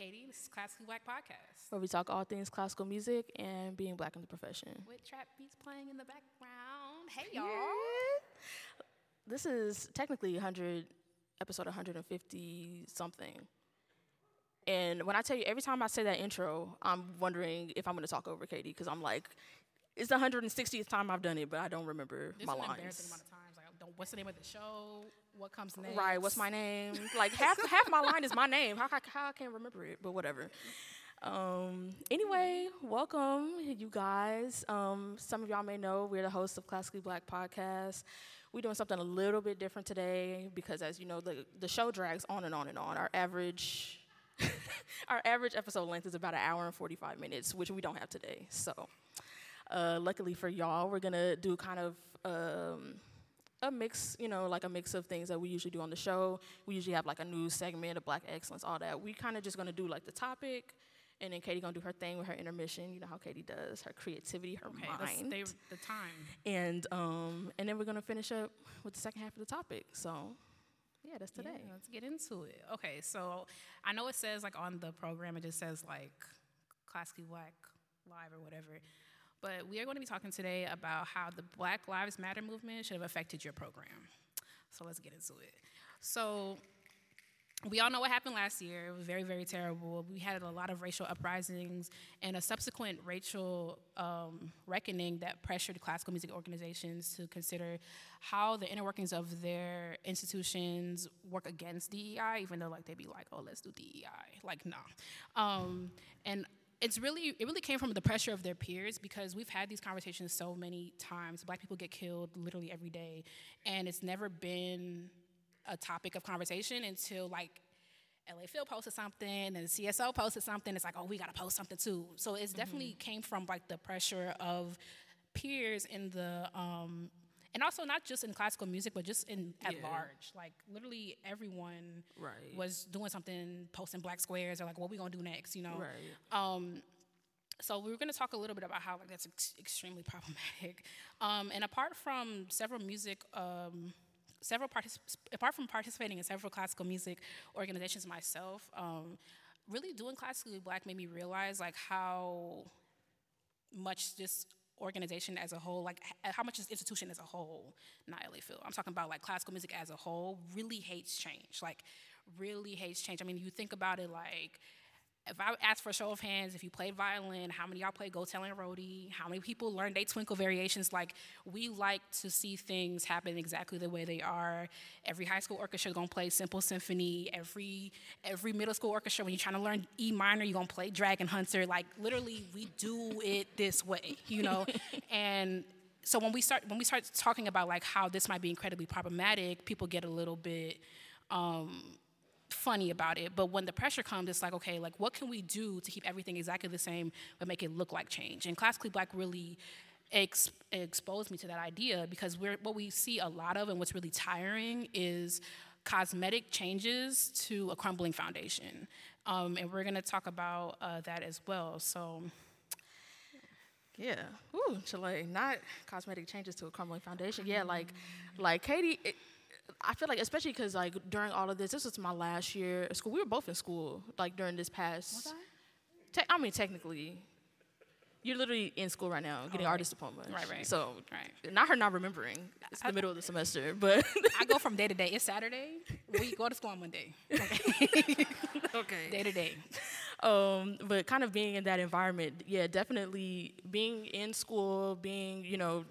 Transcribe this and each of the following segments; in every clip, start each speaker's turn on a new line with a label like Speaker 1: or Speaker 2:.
Speaker 1: Katie. This is Classically Black Podcast
Speaker 2: where we talk all things classical music and being black in the profession.
Speaker 1: with trap beats playing in the background. Hey, y'all.
Speaker 2: This is technically 100, episode 150 something. And when I tell you, every time I say that intro, I'm wondering if I'm going to talk over Katie because I'm like, it's the 160th time I've done it, but I don't remember
Speaker 1: This
Speaker 2: my lines.
Speaker 1: Embarrassing amount of times. Like, I don't, what's the name of the show? What comes next?
Speaker 2: Right, what's my name? Like half half my line is my name. How, how, how I can't remember it, but whatever. Um, anyway, welcome you guys. Um, some of y'all may know we're the hosts of Classically Black Podcast. We're doing something a little bit different today because, as you know, the the show drags on and on and on. Our average our average episode length is about an hour and forty five minutes, which we don't have today. So, uh, luckily for y'all, we're gonna do kind of. Um, a mix, you know, like a mix of things that we usually do on the show. We usually have like a news segment, a black excellence, all that. We kind of just gonna do like the topic, and then Katie gonna do her thing with her intermission. You know how Katie does, her creativity, her
Speaker 1: Okay,
Speaker 2: mind,
Speaker 1: stay the time.
Speaker 2: and um, and then we're gonna finish up with the second half of the topic. So, yeah, that's today.
Speaker 1: Yeah, let's get into it. Okay, so I know it says like on the program, it just says like Classically Black Live or whatever. But we are going to be talking today about how the Black Lives Matter movement should have affected your program. So let's get into it. So we all know what happened last year. It was very, very terrible. We had a lot of racial uprisings and a subsequent racial um, reckoning that pressured classical music organizations to consider how the inner workings of their institutions work against DEI, even though like they'd be like, "Oh, let's do DEI." Like, no. Um, and it's really it really came from the pressure of their peers because we've had these conversations so many times. Black people get killed literally every day, and it's never been a topic of conversation until like LA Phil posted something and the CSO posted something. It's like, oh, we gotta post something too. So it's definitely came from like the pressure of peers in the um and also not just in classical music, but just in at
Speaker 2: Yeah.
Speaker 1: large. Like literally everyone
Speaker 2: Right.
Speaker 1: was doing something, posting black squares or like what we gonna do next, you know?
Speaker 2: Right.
Speaker 1: Um, so we are going to talk a little bit about how like that's ex- extremely problematic. Um, and apart from several music, um, several partic- apart from participating in several classical music organizations myself, um, really doing classically black made me realize like how much this organization as a whole, like how much this institution as a whole, not LA Phil, I'm talking about like classical music as a whole, really hates change. Like, really hates change. I mean, you think about it like, if I ask for a show of hands, if you played violin, how many of y'all play Go Tell Aunt Rhody? How many people learned they twinkle variations? Like, we like to see things happen exactly the way they are. Every high school orchestra is gonna play Simple Symphony. Every every middle school orchestra, when you're trying to learn E minor, you're gonna play Dragon Hunter. Like, literally, we do it this way, you know? and so when we start when we start talking about like how this might be incredibly problematic, people get a little bit um, funny about it. But when the pressure comes, it's like, okay, like what can we do to keep everything exactly the same but make it look like change? And classically black really ex- exposed me to that idea because we're what we see a lot of and what's really tiring is cosmetic changes to a crumbling foundation. Um, and we're gonna talk about uh, that as well. So
Speaker 2: Yeah. Ooh, Chile. Not cosmetic changes to a crumbling foundation. Yeah, like, like Katie. It, I feel like, especially because like during all of this, this was my last year of school. We were both in school, like during this past. Te- I mean, technically, you're literally in school right now, getting
Speaker 1: right.
Speaker 2: artist diploma.
Speaker 1: Right, right.
Speaker 2: So,
Speaker 1: Right.
Speaker 2: not her not remembering. It's the middle of the semester, but
Speaker 1: I go from day to day. It's Saturday. We go to school on Monday. Okay.
Speaker 2: okay.
Speaker 1: day to day.
Speaker 2: um, but kind of being in that environment, yeah, definitely being in school, being you know,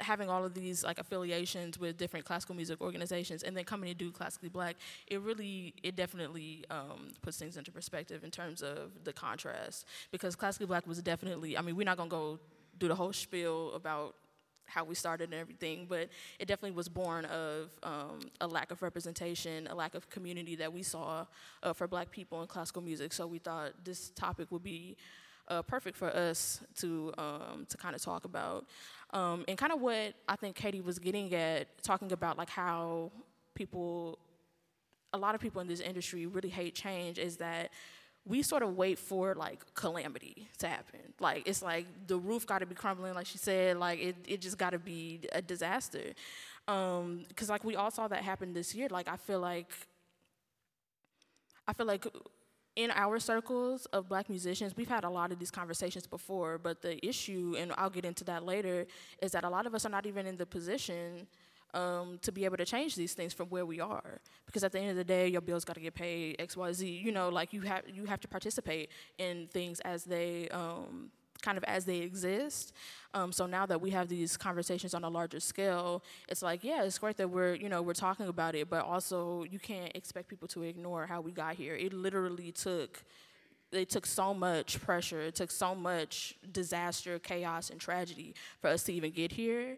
Speaker 2: having all of these like affiliations with different classical music organizations, and then coming to do classically black, it really, it definitely um, puts things into perspective in terms of the contrast. Because classically black was definitely, I mean, we're not gonna go do the whole spiel about how we started and everything, but it definitely was born of um, a lack of representation, a lack of community that we saw uh, for black people in classical music. So we thought this topic would be uh, perfect for us to um, to kind of talk about, um, and kind of what I think Katie was getting at, talking about like how people, a lot of people in this industry really hate change, is that we sort of wait for like calamity to happen. Like it's like the roof got to be crumbling, like she said. Like it, it just got to be a disaster. Um, Cause like we all saw that happen this year. Like I feel like, I feel like in our circles of black musicians, we've had a lot of these conversations before, but the issue, and I'll get into that later, is that a lot of us are not even in the position um, to be able to change these things from where we are. Because at the end of the day, your bills got to get paid, X, Y, Z. You know, like you have you have to participate in things as they um, kind of as they exist. Um, so now that we have these conversations on a larger scale, it's like, yeah, it's great that we're, you know, we're talking about it, but also you can't expect people to ignore how we got here. It literally took it took so much pressure, it took so much disaster, chaos, and tragedy for us to even get here.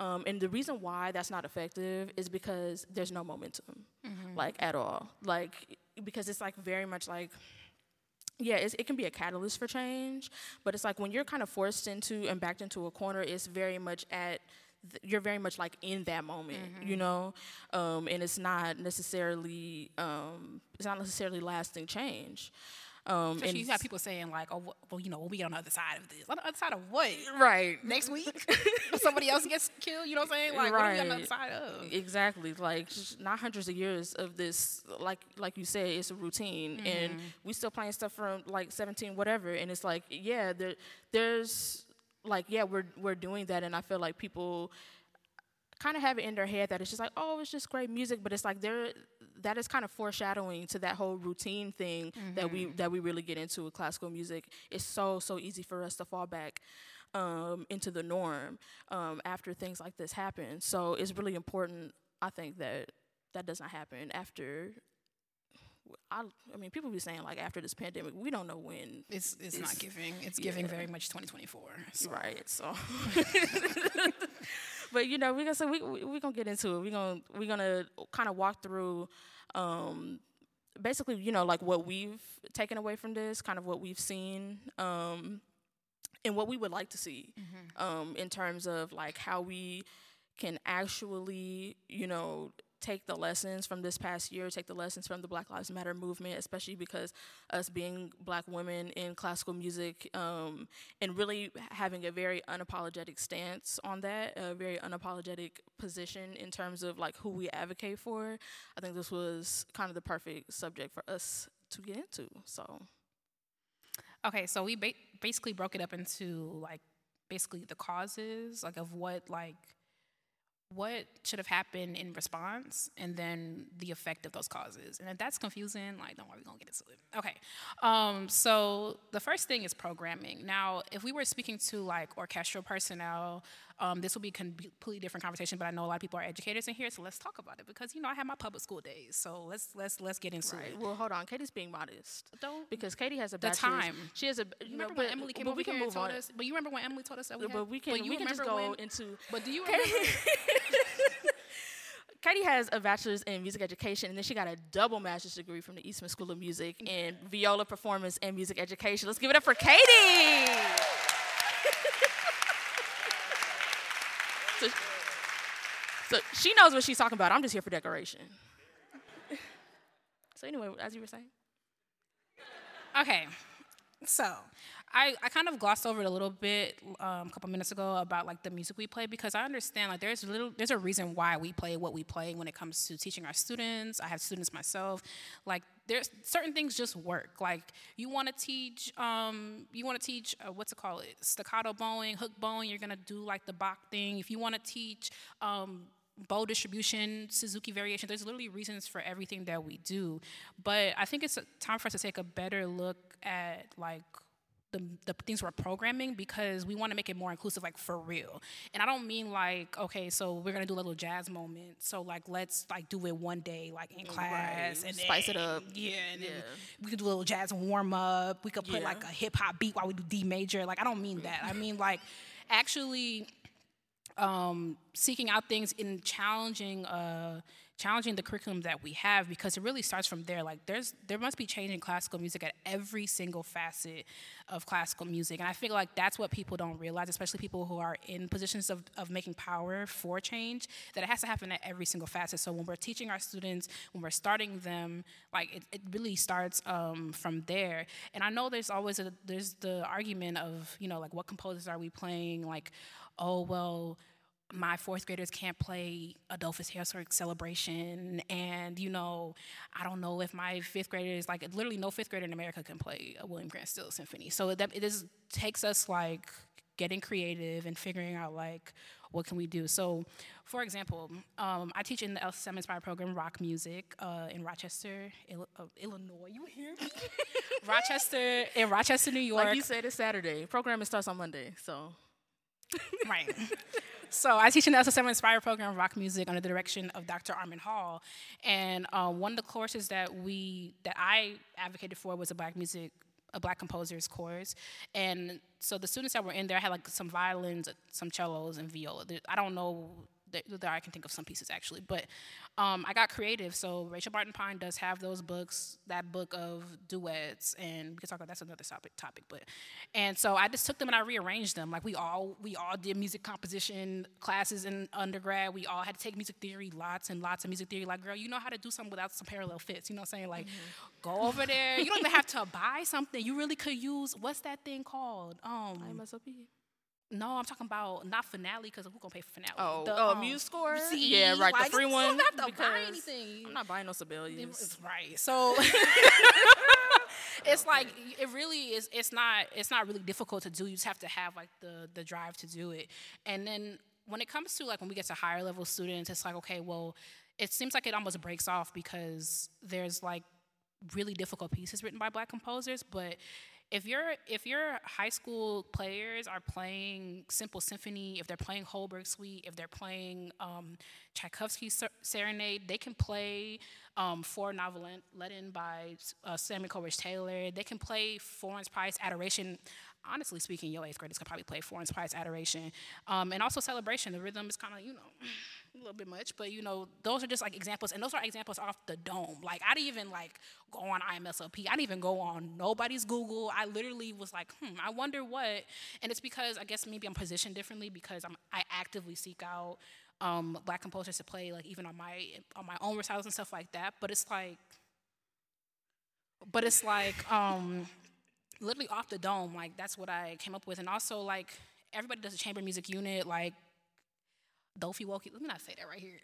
Speaker 2: Um, and the reason why that's not effective is because there's no momentum, mm-hmm. like at all. Like because it's like very much like yeah, it can be a catalyst for change, but it's like when you're kind of forced into and backed into a corner, it's very much at you're very much like in that moment, mm-hmm. you know, um, and it's not necessarily um, it's not necessarily lasting change.
Speaker 1: Um, and you have people saying like, "Oh, well, you know, we'll be on the other side of this. On the other side of what?
Speaker 2: Right.
Speaker 1: Next week, somebody else gets killed. You know what I'm saying? Like, right. what are we on the other side of?
Speaker 2: Exactly. Like, not hundreds of years of this. Like, like you said, it's a routine, mm-hmm. and we still playing stuff from like 17, whatever. And it's like, yeah, there, there's like, yeah, we're we're doing that, and I feel like people kind of have it in their head that it's just like, oh, it's just great music, but it's like there that is kind of foreshadowing to that whole routine thing mm-hmm. that we mm-hmm. that we really get into with classical music. It's so so easy for us to fall back um, into the norm um, after things like this happen. So it's really important, I think, that that doesn't happen after I, I mean, people be saying like after this pandemic, we don't know when.
Speaker 1: It's it's, it's not giving. It's yeah. giving very much 2024.
Speaker 2: So. Right. So. but you know, we gonna so we we, we gonna get into it. We gonna we gonna kind of walk through. Um, basically, you know, like what we've taken away from this, kind of what we've seen, um, and what we would like to see, mm-hmm. um, in terms of like how we can actually, you know, take the lessons from this past year, take the lessons from the Black Lives Matter movement, especially because us being black women in classical music um, and really having a very unapologetic stance on that, a very unapologetic position in terms of like who we advocate for. I think this was kind of the perfect subject for us to get into. So,
Speaker 1: okay, so we ba- basically broke it up into like basically the causes, like of what like what should have happened in response and then the effect of those causes. And if that's confusing, like, don't worry, we're gonna get into it. Okay. Um, so the first thing is programming. Now, if we were speaking to like orchestral personnel, um, this will be a completely different conversation, but I know a lot of people are educators in here, so let's talk about it because you know I had my public school days, so let's let's let's get into
Speaker 2: right.
Speaker 1: it.
Speaker 2: Well, hold on, Katie's being modest.
Speaker 1: Don't
Speaker 2: because Katie has a
Speaker 1: the time.
Speaker 2: She has a.
Speaker 1: You remember when Emily came over here and told on. us? But you remember when Emily told us that we
Speaker 2: had, But we can. But you we can just go when, into.
Speaker 1: But do you remember?
Speaker 2: Katie has a bachelor's in music education, and then she got a double master's degree from the Eastman School of Music in viola performance and music education. Let's give it up for Katie. So, so she knows what she's talking about. I'm just here for decoration. so anyway, as you were saying.
Speaker 1: Okay, so I, I kind of glossed over it a little bit um, a couple minutes ago about like the music we play because I understand like there's little there's a reason why we play what we play when it comes to teaching our students. I have students myself. Like there's certain things just work. Like you want to teach um, you want to teach uh, what's it called staccato bowing, hook bowing. You're gonna do like the Bach thing. If you want to teach um, bow distribution, Suzuki variation. There's literally reasons for everything that we do. But I think it's time for us to take a better look at like the, the things we're programming because we want to make it more inclusive, like for real. And I don't mean like, okay, so we're gonna do a little jazz moment. So like, let's like do it one day, like in class, right.
Speaker 2: and spice
Speaker 1: then,
Speaker 2: it up.
Speaker 1: Yeah, and yeah. we could do a little jazz warm up. We could put yeah. like a hip hop beat while we do D major. Like I don't mean that. I mean like actually um, seeking out things in challenging. Uh, challenging the curriculum that we have because it really starts from there. Like there's there must be change in classical music at every single facet of classical music. And I feel like that's what people don't realize, especially people who are in positions of, of making power for change, that it has to happen at every single facet. So when we're teaching our students, when we're starting them, like it, it really starts um, from there. And I know there's always a there's the argument of, you know, like what composers are we playing? Like, oh well my fourth graders can't play Adolphus Hailstork celebration, and you know, I don't know if my fifth graders like literally no fifth grader in America can play a William Grant Still symphony. So that it just takes us like getting creative and figuring out like what can we do. So, for example, um, I teach in the El Sistema Inspired program ROCmusic uh, in Rochester, Il- uh, Illinois. You hear me? Rochester in Rochester, New York.
Speaker 2: Like you said, it's Saturday. Programming starts on Monday, so
Speaker 1: right. So I teach in the El Sistema Inspire program of ROCmusic under the direction of Dr. Armin Hall, and uh, one of the courses that we that I advocated for was a black music a black composers course and so the students that were in there had like some violins some cellos and viola i don't know there I can think of some pieces actually, but um, I got creative. So Rachel Barton Pine does have those books, that book of duets, and we can talk about that's another topic. Topic, but and so I just took them and I rearranged them. Like we all we all did music composition classes in undergrad. We all had to take music theory, lots and lots of music theory. Like girl, you know how to do something without some parallel fifths. You know what I'm saying? Like mm-hmm. go over there. You don't even have to buy something. You really could use what's that thing called?
Speaker 2: Um, IMSLP.
Speaker 1: No, I'm talking about not finale because who gonna pay for finale?
Speaker 2: Oh, the, oh, um, MuseScore. See, yeah, right. Like, the free one.
Speaker 1: Don't have to buy anything.
Speaker 2: I'm not buying no Sibelius.
Speaker 1: Right. So it's like it really is. It's not. It's not really difficult to do. You just have to have like the the drive to do it. And then when it comes to like when we get to higher level students, it's like okay, well, it seems like it almost breaks off because there's like really difficult pieces written by black composers, but if your if your high school players are playing Simple Symphony, if they're playing Holberg Suite, if they're playing um, Tchaikovsky Serenade, they can play um, Four Novelette by uh, Samuel Coleridge Taylor. They can play Florence Price Adoration. Honestly speaking, your eighth graders could probably play Florence Price Adoration, um, and also Celebration. The rhythm is kind of you know a little bit much, but you know, those are just like examples, and those are examples off the dome. Like I didn't even like go on IMSLP. I didn't even go on nobody's Google. I literally was like, hmm, I wonder what. And it's because I guess maybe I'm positioned differently because I'm I actively seek out um, black composers to play like even on my on my own recitals and stuff like that. But it's like, but it's like um, literally off the dome. Like that's what I came up with, and also like everybody does a chamber music unit like Dolphy Walkie. Let me not say that right here.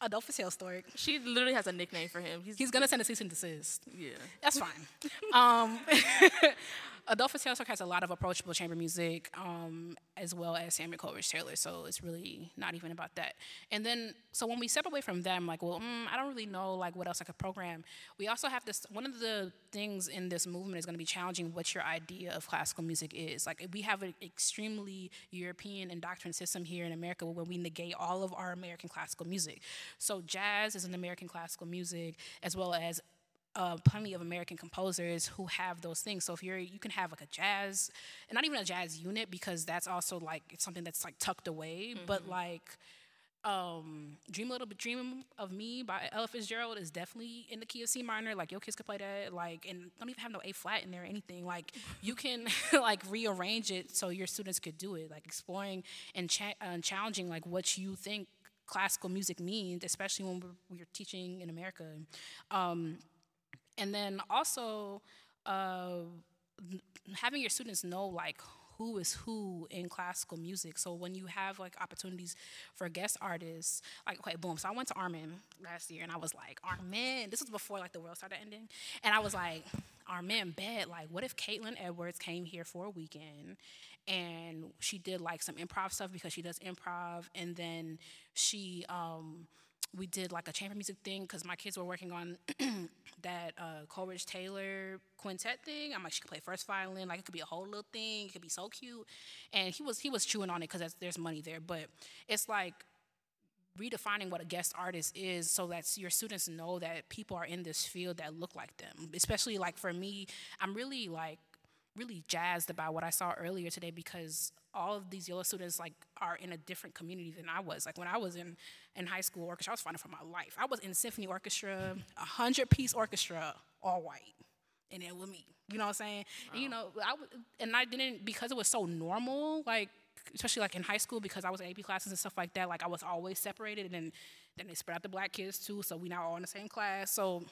Speaker 1: Adolphus Hailstork.
Speaker 2: She literally has a nickname for him.
Speaker 1: He's, He's gonna send a cease and desist.
Speaker 2: Yeah,
Speaker 1: that's fine. um, Adolphus Hailstork has a lot of approachable chamber music, um, as well as Samuel Coleridge Taylor. So it's really not even about that. And then, so when we step away from them, like, well, mm, I don't really know like what else I could program. We also have this. One of the things in this movement is going to be challenging what your idea of classical music is. Like, we have an extremely European indoctrined system here in America where we negate all of our American classical music. So jazz is an American classical music, as well as uh, plenty of American composers who have those things. So if you're, you can have like a jazz, and not even a jazz unit because that's also like it's something that's like tucked away. Mm-hmm. But like, um, "Dream a Little Bit, Dream of Me" by Ella Fitzgerald is definitely in the key of C minor. Like your kids could play that. Like, and don't even have no A flat in there or anything. Like you can like rearrange it so your students could do it. Like exploring and, cha- uh, challenging like what you think classical music means, especially when we're, we're teaching in America. Um, and then also uh, having your students know like who is who in classical music. So when you have like opportunities for guest artists, like okay, boom. So I went to Armin last year, and I was like, Armin. This was before like the world started ending, and I was like, Armin, bet like, what if Caitlin Edwards came here for a weekend, and she did like some improv stuff because she does improv, and then she um we did like a chamber music thing because my kids were working on that uh, Coleridge Taylor quintet thing. I'm like, she could play first violin. Like it could be a whole little thing. It could be so cute. And he was he was chewing on it because there's money there. But it's like redefining what a guest artist is so that your students know that people are in this field that look like them. Especially like for me, I'm really like really jazzed about what I saw earlier today because all of these yellow students like are in a different community than I was. Like when I was in, in high school orchestra, I was fighting for my life. I was in symphony orchestra, a hundred piece orchestra, all white, and it was me. You know what I'm saying? Wow. And, you know, I and I didn't because it was so normal. Like especially like in high school because I was in AP classes and stuff like that. Like I was always separated, and then then they spread out the black kids too. So we now all in the same class. So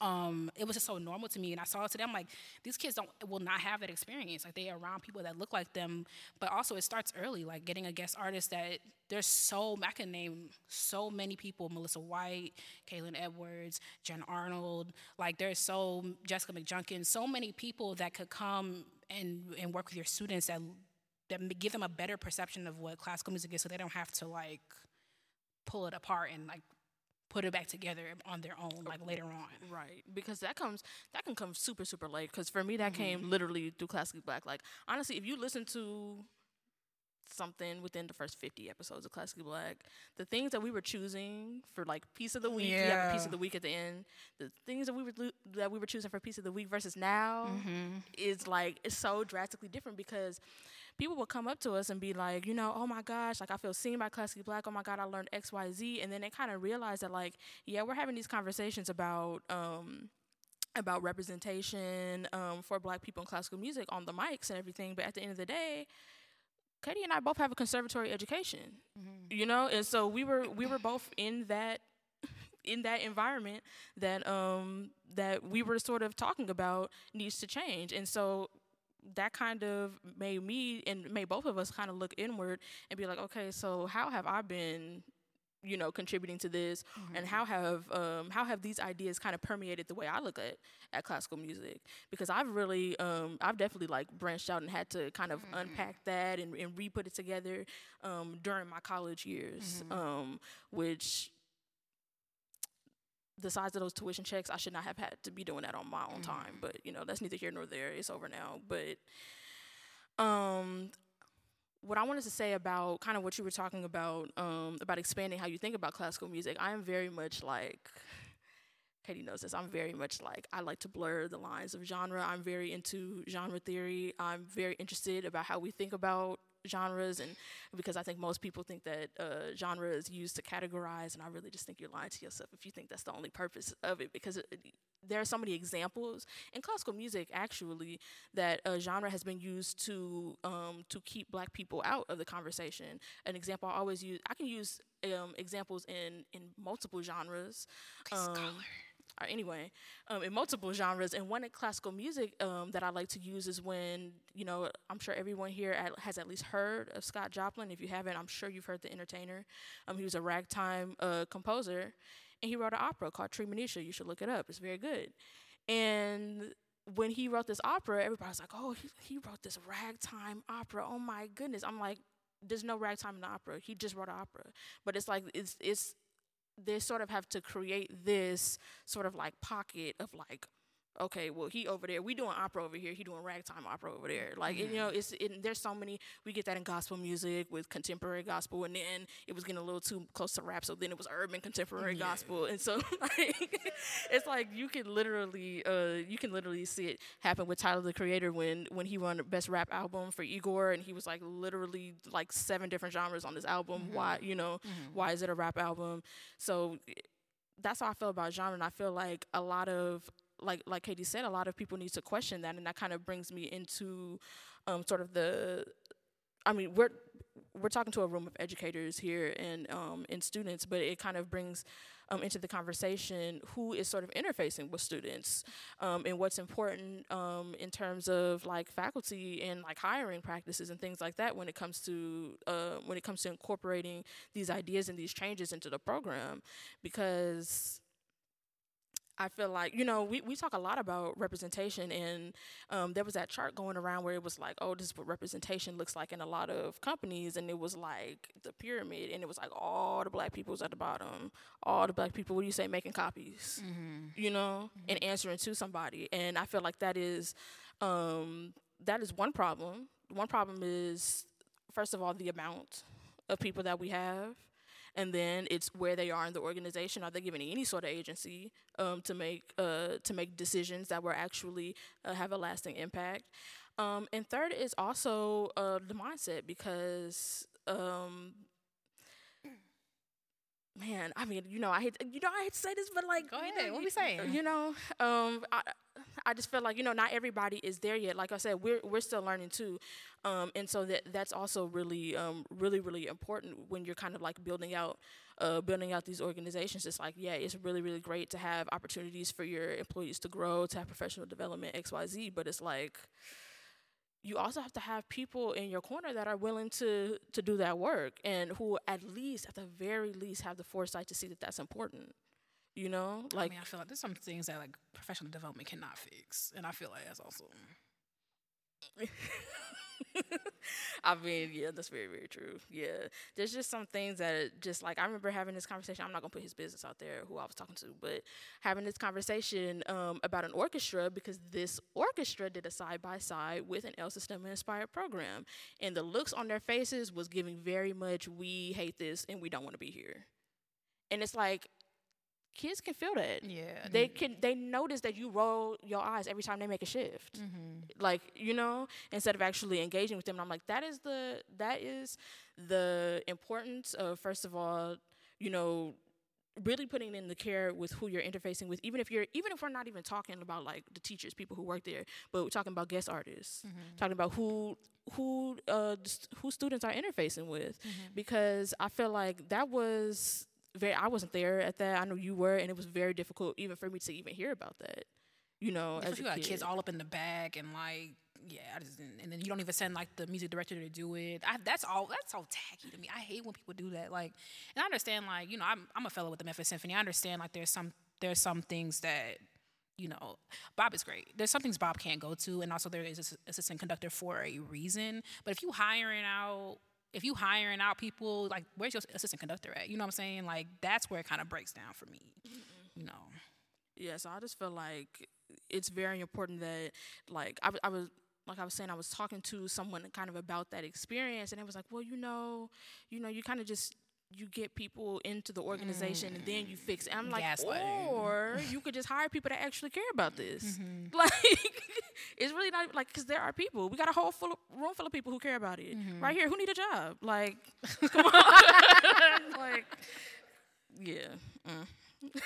Speaker 1: um, it was just so normal to me. And I saw it today. I'm like, these kids don't will not have that experience. Like they are around people that look like them. But also it starts early, like getting a guest artist that there's so I can name so many people, Melissa White, Caitlin Edwards, Jen Arnold, like there's so Jessica McJunkin, so many people that could come and and work with your students that that give them a better perception of what classical music is so they don't have to like pull it apart and like put it back together on their own like later on
Speaker 2: right because that comes that can come super super late because for me that mm-hmm. came literally through classically black like honestly if you listen to something within the first 50 episodes of classically black the things that we were choosing for like piece of the week yeah. we have a piece of the week at the end the things that we were that we were choosing for piece of the week versus now mm-hmm. is like it's so drastically different because people would come up to us and be like, you know, oh my gosh, like I feel seen by classically black. Oh my God, I learned X, Y, Z, and then they kind of realize that like, yeah, we're having these conversations about. Um, about representation um, for black people in classical music on the mics and everything, but at the end of the day, Katie and I both have a conservatory education, mm-hmm. you know, and so we were we were both in that in that environment that um that we were sort of talking about needs to change, and so that kind of made me and made both of us kind of look inward and be like, okay, so how have I been you know contributing to this mm-hmm. and how have um, how have these ideas kind of permeated the way I look at at classical music because I've really um, I've definitely like branched out and had to kind of mm-hmm. unpack that and, and re-put it together um, during my college years mm-hmm. Um, which the size of those tuition checks, I should not have had to be doing that on my own mm-hmm. time. But you know, that's neither here nor there. It's over now. But um, what I wanted to say about kind of what you were talking about um, about expanding how you think about classical music, I am very much like. Katie knows this. I'm very much like I like to blur the lines of genre. I'm very into genre theory. I'm very interested about how we think about genres and because I think most people think that uh, genre is used to categorize and I really just think you're lying to yourself if you think that's the only purpose of it because it, there are so many examples in classical music actually that a genre has been used to um, to keep black people out of the conversation. An example I always use I can use um, examples in in multiple genres. Um, or anyway, um, in multiple genres. And one in classical music um, that I like to use is when, you know, I'm sure everyone here at, has at least heard of Scott Joplin. If you haven't, I'm sure you've heard The Entertainer. Um, he was a ragtime uh, composer, and he wrote an opera called Treemonisha. You should look it up, it's very good. And when he wrote this opera, everybody's like, oh, he, he wrote this ragtime opera. Oh my goodness. I'm like, there's no ragtime in the opera. He just wrote an opera. But it's like, it's, it's, they sort of have to create this sort of like pocket of like okay, well he over there, we doing opera over here, he doing ragtime opera over there. Like mm-hmm. you know, it's it, there's so many. We get that in gospel music with contemporary gospel, and then it was getting a little too close to rap, so then it was urban contemporary yeah. gospel, and so like it's like you can literally uh you can literally see it happen with Tyler the Creator when when he won best rap album for Igor, and he was like literally like seven different genres on this album. Mm-hmm. Why you know mm-hmm. why is it a rap album? So that's how I feel about genre, and I feel like a lot of like like Katie said, a lot of people need to question that, and that kind of brings me into um, sort of the. I mean, we're we're talking to a room of educators here and um, and students, but it kind of brings um, into the conversation who is sort of interfacing with students um, and what's important um, in terms of like faculty and like hiring practices and things like that when it comes to uh, when it comes to incorporating these ideas and these changes into the program because I feel like, you know, we, we talk a lot about representation, and um, there was that chart going around where it was like, oh, this is what representation looks like in a lot of companies, and it was like the pyramid, and it was like all the black people's at the bottom, all the black people, what do you say, making copies, mm-hmm. you know, mm-hmm. and answering to somebody. And I feel like that is, um, that is one problem. One problem is, first of all, the amount of people that we have and then it's where they are in the organization. Are they given any sort of agency um, to make uh, to make decisions that will actually uh, have a lasting impact? Um, and third is also uh, the mindset because. Um, man, I mean, you know, I hate, you know, I hate to say this, but like,
Speaker 1: go ahead. What are we saying?
Speaker 2: You know, um, I, I just feel like you know, not everybody is there yet. Like I said, we're we're still learning too, um, and so that that's also really, um, really, really important when you're kind of like building out uh, building out these organizations, it's like, yeah, it's really, really great to have opportunities for your employees to grow, to have professional development, X, Y, Z. But it's like, you also have to have people in your corner that are willing to to do that work and who at least, at the very least, have the foresight to see that that's important. You know, like
Speaker 1: I mean, I feel like there's some things that like professional development cannot fix, and I feel like that's also.
Speaker 2: I mean, yeah, that's very, very true. Yeah, there's just some things that just like I remember having this conversation. I'm not gonna put his business out there, who I was talking to, but having this conversation um, about an orchestra because this orchestra did a side by side with an El Sistema inspired program, and the looks on their faces was giving very much, "We hate this and we don't want to be here," and it's like kids can feel that.
Speaker 1: Yeah.
Speaker 2: They can they notice that you roll your eyes every time they make a shift.
Speaker 1: Mm-hmm.
Speaker 2: Like, you know, instead of actually engaging with them. And I'm like, that is the that is the importance of first of all, you know, really putting in the care with who you're interfacing with, even if you're even if we're not even talking about like the teachers, people who work there, but we're talking about guest artists,
Speaker 1: Mm-hmm.
Speaker 2: talking about who who uh st- who students are interfacing with,
Speaker 1: Mm-hmm.
Speaker 2: because I feel like that was very. I wasn't there at that. I know you were, and it was very difficult even for me to even hear about that. You know, as a
Speaker 1: like
Speaker 2: kid.
Speaker 1: kids all up in the bag and like yeah, I just, and then you don't even send like the music director to do it. I, that's all. That's so tacky to me. I hate when people do that. Like, and I understand like you know I'm I'm a fellow with the Memphis Symphony. I understand like there's some there's some things that you know Bob is great. There's some things Bob can't go to, and also there is an assistant conductor for a reason. But if you hiring out if you hiring out people, like where's your assistant conductor at? You know what I'm saying? Like that's where it kind of breaks down for me. You know.
Speaker 2: Yeah, so I just feel like it's very important that, like, I was, like I was saying, I was talking to someone kind of about that experience, and it was like, well, you know, you know, you kind of just you get people into the organization and then you fix it. I'm like,
Speaker 1: Gaslighting.
Speaker 2: or you could just hire people that actually care about this.
Speaker 1: Mm-hmm.
Speaker 2: Like, it's really not like because there are people. We got a whole full of, room full of people who care about it
Speaker 1: Mm-hmm.
Speaker 2: right here. Who need a job? Like, come on, like, yeah. Mm.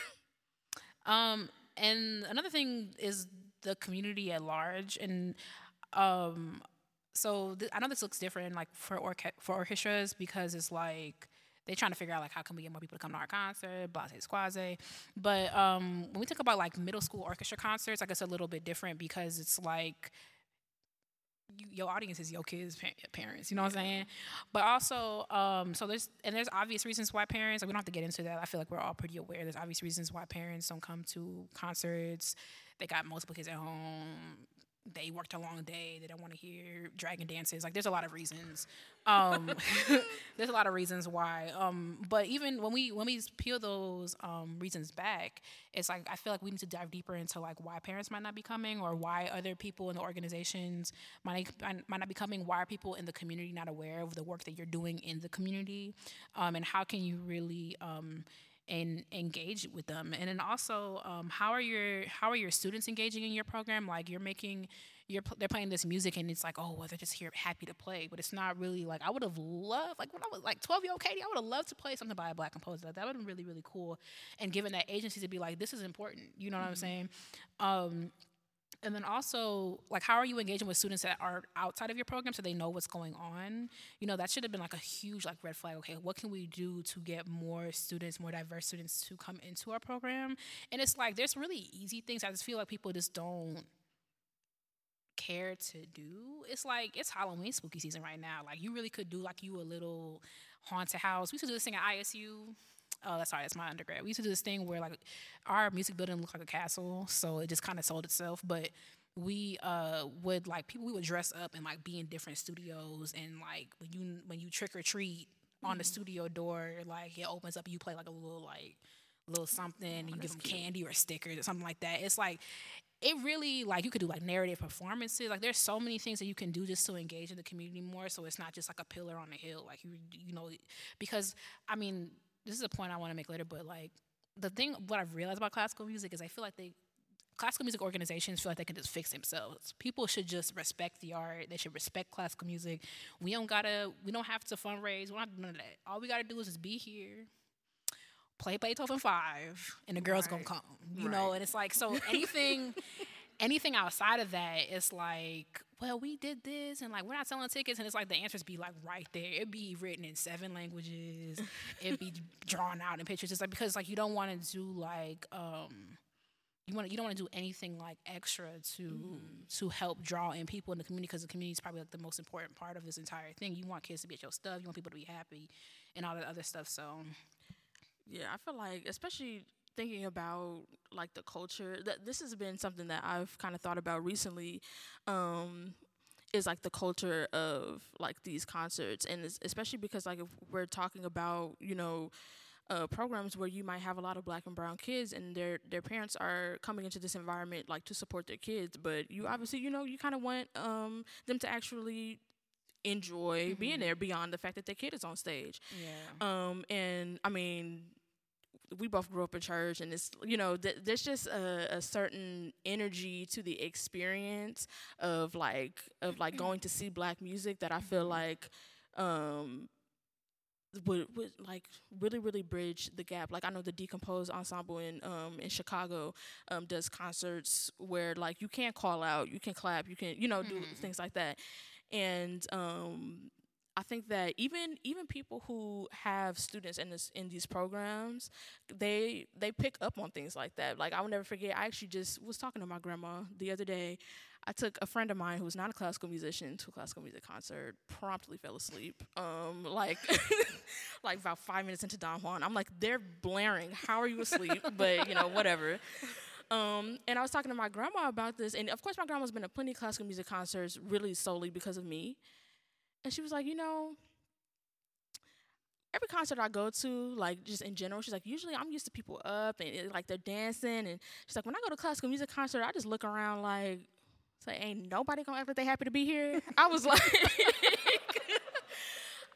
Speaker 1: Um, and another thing is the community at large, and um, so th- I know this looks different, like for orche- for orchestras, because it's like they're trying to figure out like how can we get more people to come to our concert, blase squaze. But um, when we talk about like middle school orchestra concerts, like guess a little bit different because it's like you, your audience is your kids' pa- parents. You know what I'm saying? But also, um, so there's and there's obvious reasons why parents. Like we don't have to get into that. I feel like we're all pretty aware. There's obvious reasons why parents don't come to concerts. They got multiple kids at home. They worked a long day. They don't want to hear dragon dances. Like there's a lot of reasons. Um, there's a lot of reasons why. Um, but even when we when we peel those um, reasons back, it's like I feel like we need to dive deeper into like why parents might not be coming or why other people in the organizations might might not be coming. Why are people in the community not aware of the work that you're doing in the community, um, and how can you really um, and engage with them. And then also um, how are your how are your students engaging in your program? Like you're making you're pl- they're playing this music and it's like oh well they're just here happy to play. But it's not really like i would have loved like when i was like 12 year old katie i would have loved to play something by a black composer. That would have been really really cool. And given that agency to be like this is important you know what i'm saying? Um, and then also, like, how are you engaging with students that are outside of your program so they know what's going on? You know, that should have been like a huge like red flag. Okay, what can we do to get more students, more diverse students to come into our program? And it's like there's really easy things. I just feel like people just don't care to do. It's like it's Halloween spooky season right now. Like you really could do like you a little haunted house. We used to do this thing at ISU. Oh, that's sorry, that's my undergrad. We used to do this thing where like our music building looked like a castle, so it just kind of sold itself. But we uh would like people we would dress up and like be in different studios and like when you when you trick or treat on the studio door, like it opens up and you play like a little like little something and you give them candy or stickers or something like that. It's like it really like you could do like narrative performances. Like there's so many things that you can do just to engage in the community more. So it's not just like a pillar on the hill. Like you you know because I mean this is a point I want to make later, but like the thing what I've realized about classical music is I feel like they classical music organizations feel like they can just fix themselves. People should just respect the art. They should respect classical music. We don't gotta we don't have to fundraise. We don't have to none of that. All we gotta do is just be here play Beethoven five, and the girls gonna come. You know, and it's like so anything, anything outside of that, it's like well, we did this and like we're not selling tickets and it's like the answers be like right there. It'd be written in seven languages. It'd be drawn out in pictures. It's like because like you don't want to do like um you want you don't want to do anything like extra to mm-hmm. to help draw in people in the community because the community is probably like the most important part of this entire thing. You want kids to be at your stuff. You want people to be happy and all that other stuff. So
Speaker 2: yeah, I feel like especially thinking about like the culture that this has been something that I've kind of thought about recently um, is like the culture of like these concerts. And especially because like if we're talking about you know uh, programs where you might have a lot of black and brown kids and their their parents are coming into this environment like to support their kids. But you obviously you know you kind of want um, them to actually enjoy mm-hmm. being there beyond the fact that their kid is on stage.
Speaker 1: Yeah.
Speaker 2: Um and i mean we both grew up in church and it's you know th- there's just a, a, certain energy to the experience of like of like going to see black music that i feel mm-hmm. like um would, would like really really bridge the gap like i know the D-Composed ensemble in um in chicago um does concerts where like you can't call out you can clap you can you know do mm-hmm. things like that and um I think that even even people who have students in this in these programs, they they pick up on things like that. Like I will never forget. I actually just was talking to my grandma the other day. I took a friend of mine who was not a classical musician to a classical music concert. Promptly fell asleep. Um, like like about five minutes into Don Juan, I'm like, they're blaring. How are you asleep? but you know, whatever. Um, and I was talking to my grandma about this, and of course, my grandma's been to plenty of classical music concerts, really solely because of me. And she was like, you know, every concert I go to, like just in general, she's like, usually I'm used to people up and it, like they're dancing. And she's like, when I go to classical music concert, I just look around like, say, ain't nobody gonna like they happy to be here. I was like,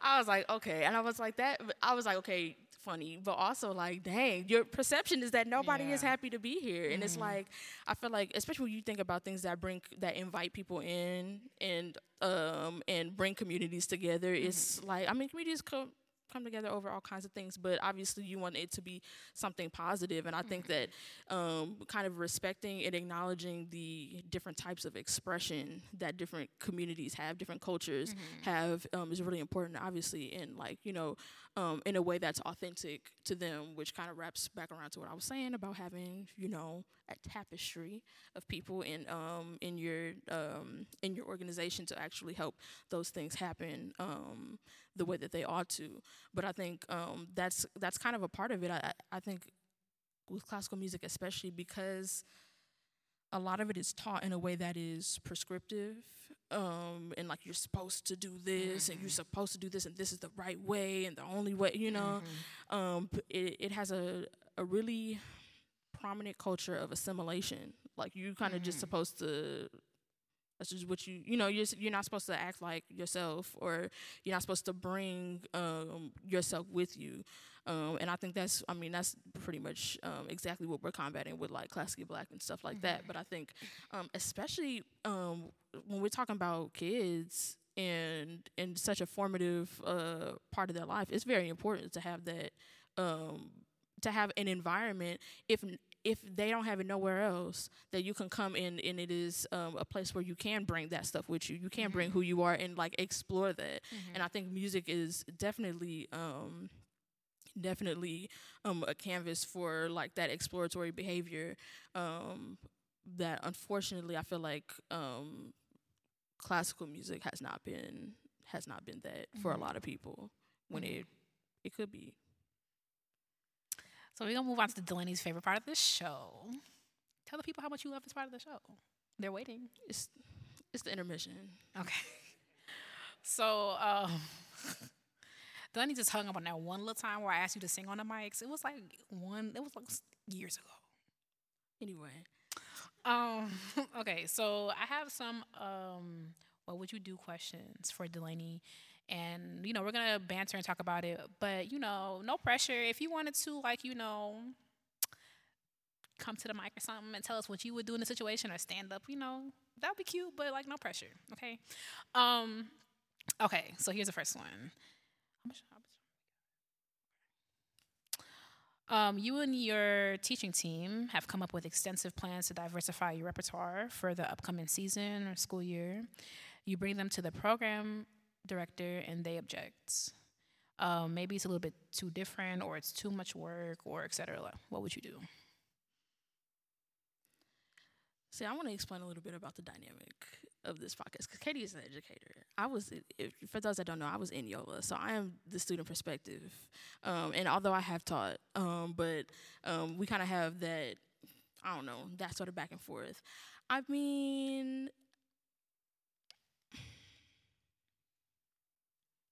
Speaker 2: I was like, okay. And I was like, that, I was like, okay, funny, but also like, dang, your perception is that nobody yeah. is happy to be here, and mm-hmm. it's like, I feel like, especially when you think about things that bring that invite people in and um and bring communities together, mm-hmm. it's like, I mean, communities come come together over all kinds of things, but obviously you want it to be something positive. And I think that um, kind of respecting and acknowledging the different types of expression that different communities have, different cultures mm-hmm. have, um, is really important. Obviously, in like you know, um, in a way that's authentic to them, which kind of wraps back around to what I was saying about having you know a tapestry of people in um, in your um, in your organization to actually help those things happen um, the way that they ought to. But I think um, that's that's kind of a part of it. I, I think with classical music, especially because a lot of it is taught in a way that is prescriptive um, and like you're supposed to do this mm-hmm. and you're mm-hmm. supposed to do this and this is the right way and the only way you know mm-hmm. um, it, it has a, a really prominent culture of assimilation like you kind of mm-hmm. just supposed to that's just what you you know you're you're not supposed to act like yourself or you're not supposed to bring um, yourself with you. Um, and I think that's I mean that's pretty much um, exactly what we're combating with like classically black and stuff like mm-hmm. that. But I think um, especially um, when we're talking about kids and in such a formative uh, part of their life, it's very important to have that um, to have an environment if if they don't have it nowhere else, that you can come in and it is um, a place where you can bring that stuff with you. You can mm-hmm. bring who you are and like explore that. Mm-hmm. And I think music is definitely. Um, definitely um, a canvas for like that exploratory behavior um, that unfortunately I feel like um, classical music has not been has not been that mm-hmm. for a mm-hmm. lot of people when mm-hmm. it it could be
Speaker 1: so we're gonna move on to Delaney's favorite part of the show. Tell the people how much you love this part of the show. They're waiting.
Speaker 2: It's it's the intermission.
Speaker 1: Okay. So um, Delaney just hung up on that one little time where I asked you to sing on the mics. It was like one. It was like years ago.
Speaker 2: Anyway.
Speaker 1: Um. Okay. So I have some um. What would you do questions for Delaney and you know we're gonna banter and talk about it but you know no pressure. If you wanted to like you know come to the mic or something and tell us what you would do in the situation or stand up you know that would be cute but like no pressure okay? Um okay so here's the first one. Um, you and your teaching team have come up with extensive plans to diversify your repertoire for the upcoming season or school year. You bring them to the program director and they object. Um, maybe it's a little bit too different or it's too much work or etc. What would you do?
Speaker 2: See, I want to explain a little bit about the dynamic of this podcast because Katie is an educator. I was, if, for those that don't know, I was in Yola, so I am the student perspective. Um, and although I have taught, um, but um, we kind of have that, I don't know, that sort of back and forth. I mean,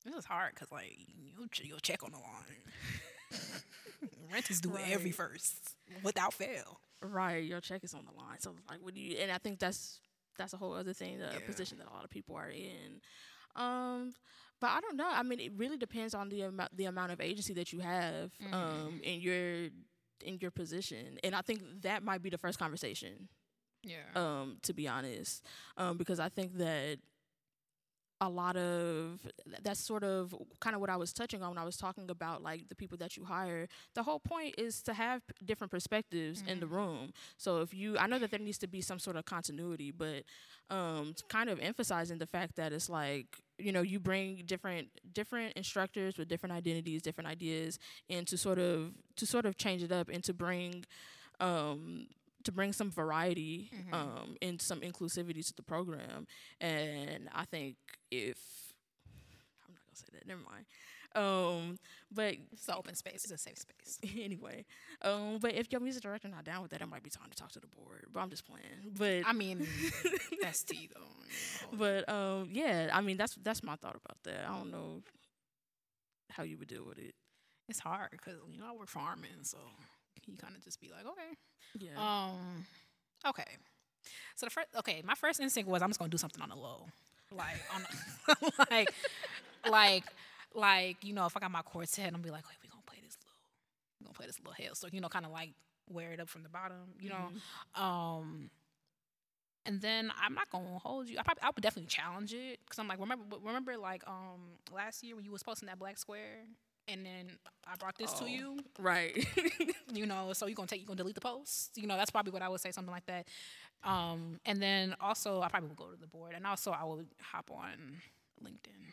Speaker 1: this is hard because like you'll, you'll check on the line. Rent is due right. every first without fail.
Speaker 2: Right, your check is on the line. So like, what do you? And I think that's that's a whole other thing, the yeah. position that a lot of people are in. Um, but I don't know. I mean, it really depends on the amount the amount of agency that you have mm-hmm. um, in your in your position, and I think that might be the first conversation.
Speaker 1: Yeah.
Speaker 2: Um, to be honest, um, because I think that a lot of that's sort of kind of what I was touching on when I was talking about like the people that you hire. The whole point is to have different perspectives mm-hmm. in the mm-hmm. room. So if you, I know that there needs to be some sort of continuity, but um, kind of emphasizing the fact that it's like you know you bring different different instructors with different identities, different ideas, and to sort of to sort of change it up and to bring um, to bring some variety mm-hmm. um, and some inclusivity to the program. And I think if I'm not gonna say that, never mind. Um, but
Speaker 1: it's an open space. It's a safe space.
Speaker 2: anyway, um, but if your music director not down with that, it might be time to talk to the board. But I'm just playing. But
Speaker 1: I mean, that's tea though.
Speaker 2: But um, yeah, I mean that's that's my thought about that. I don't know how you would deal with it.
Speaker 1: It's hard because you know I work farming, so you kind of just be like, okay,
Speaker 2: yeah.
Speaker 1: Um. Okay. So the first, okay, my first instinct was I'm just gonna do something on the low, like on, like, like, like you know, if I got my quartet, I'm gonna be like, wait, we gonna play this little, we gonna play this little hill, so you know, kind of like wear it up from the bottom, you know. Mm-hmm. Um. And then I'm not gonna hold you. I probably I would definitely challenge it because I'm like remember remember like um last year when you was posting that black square and then I brought this oh, to you.
Speaker 2: Right.
Speaker 1: you know, so you're gonna take you're gonna delete the post. You know, that's probably what I would say, something like that. Um, and then also I probably would go to the board and also I would hop on LinkedIn.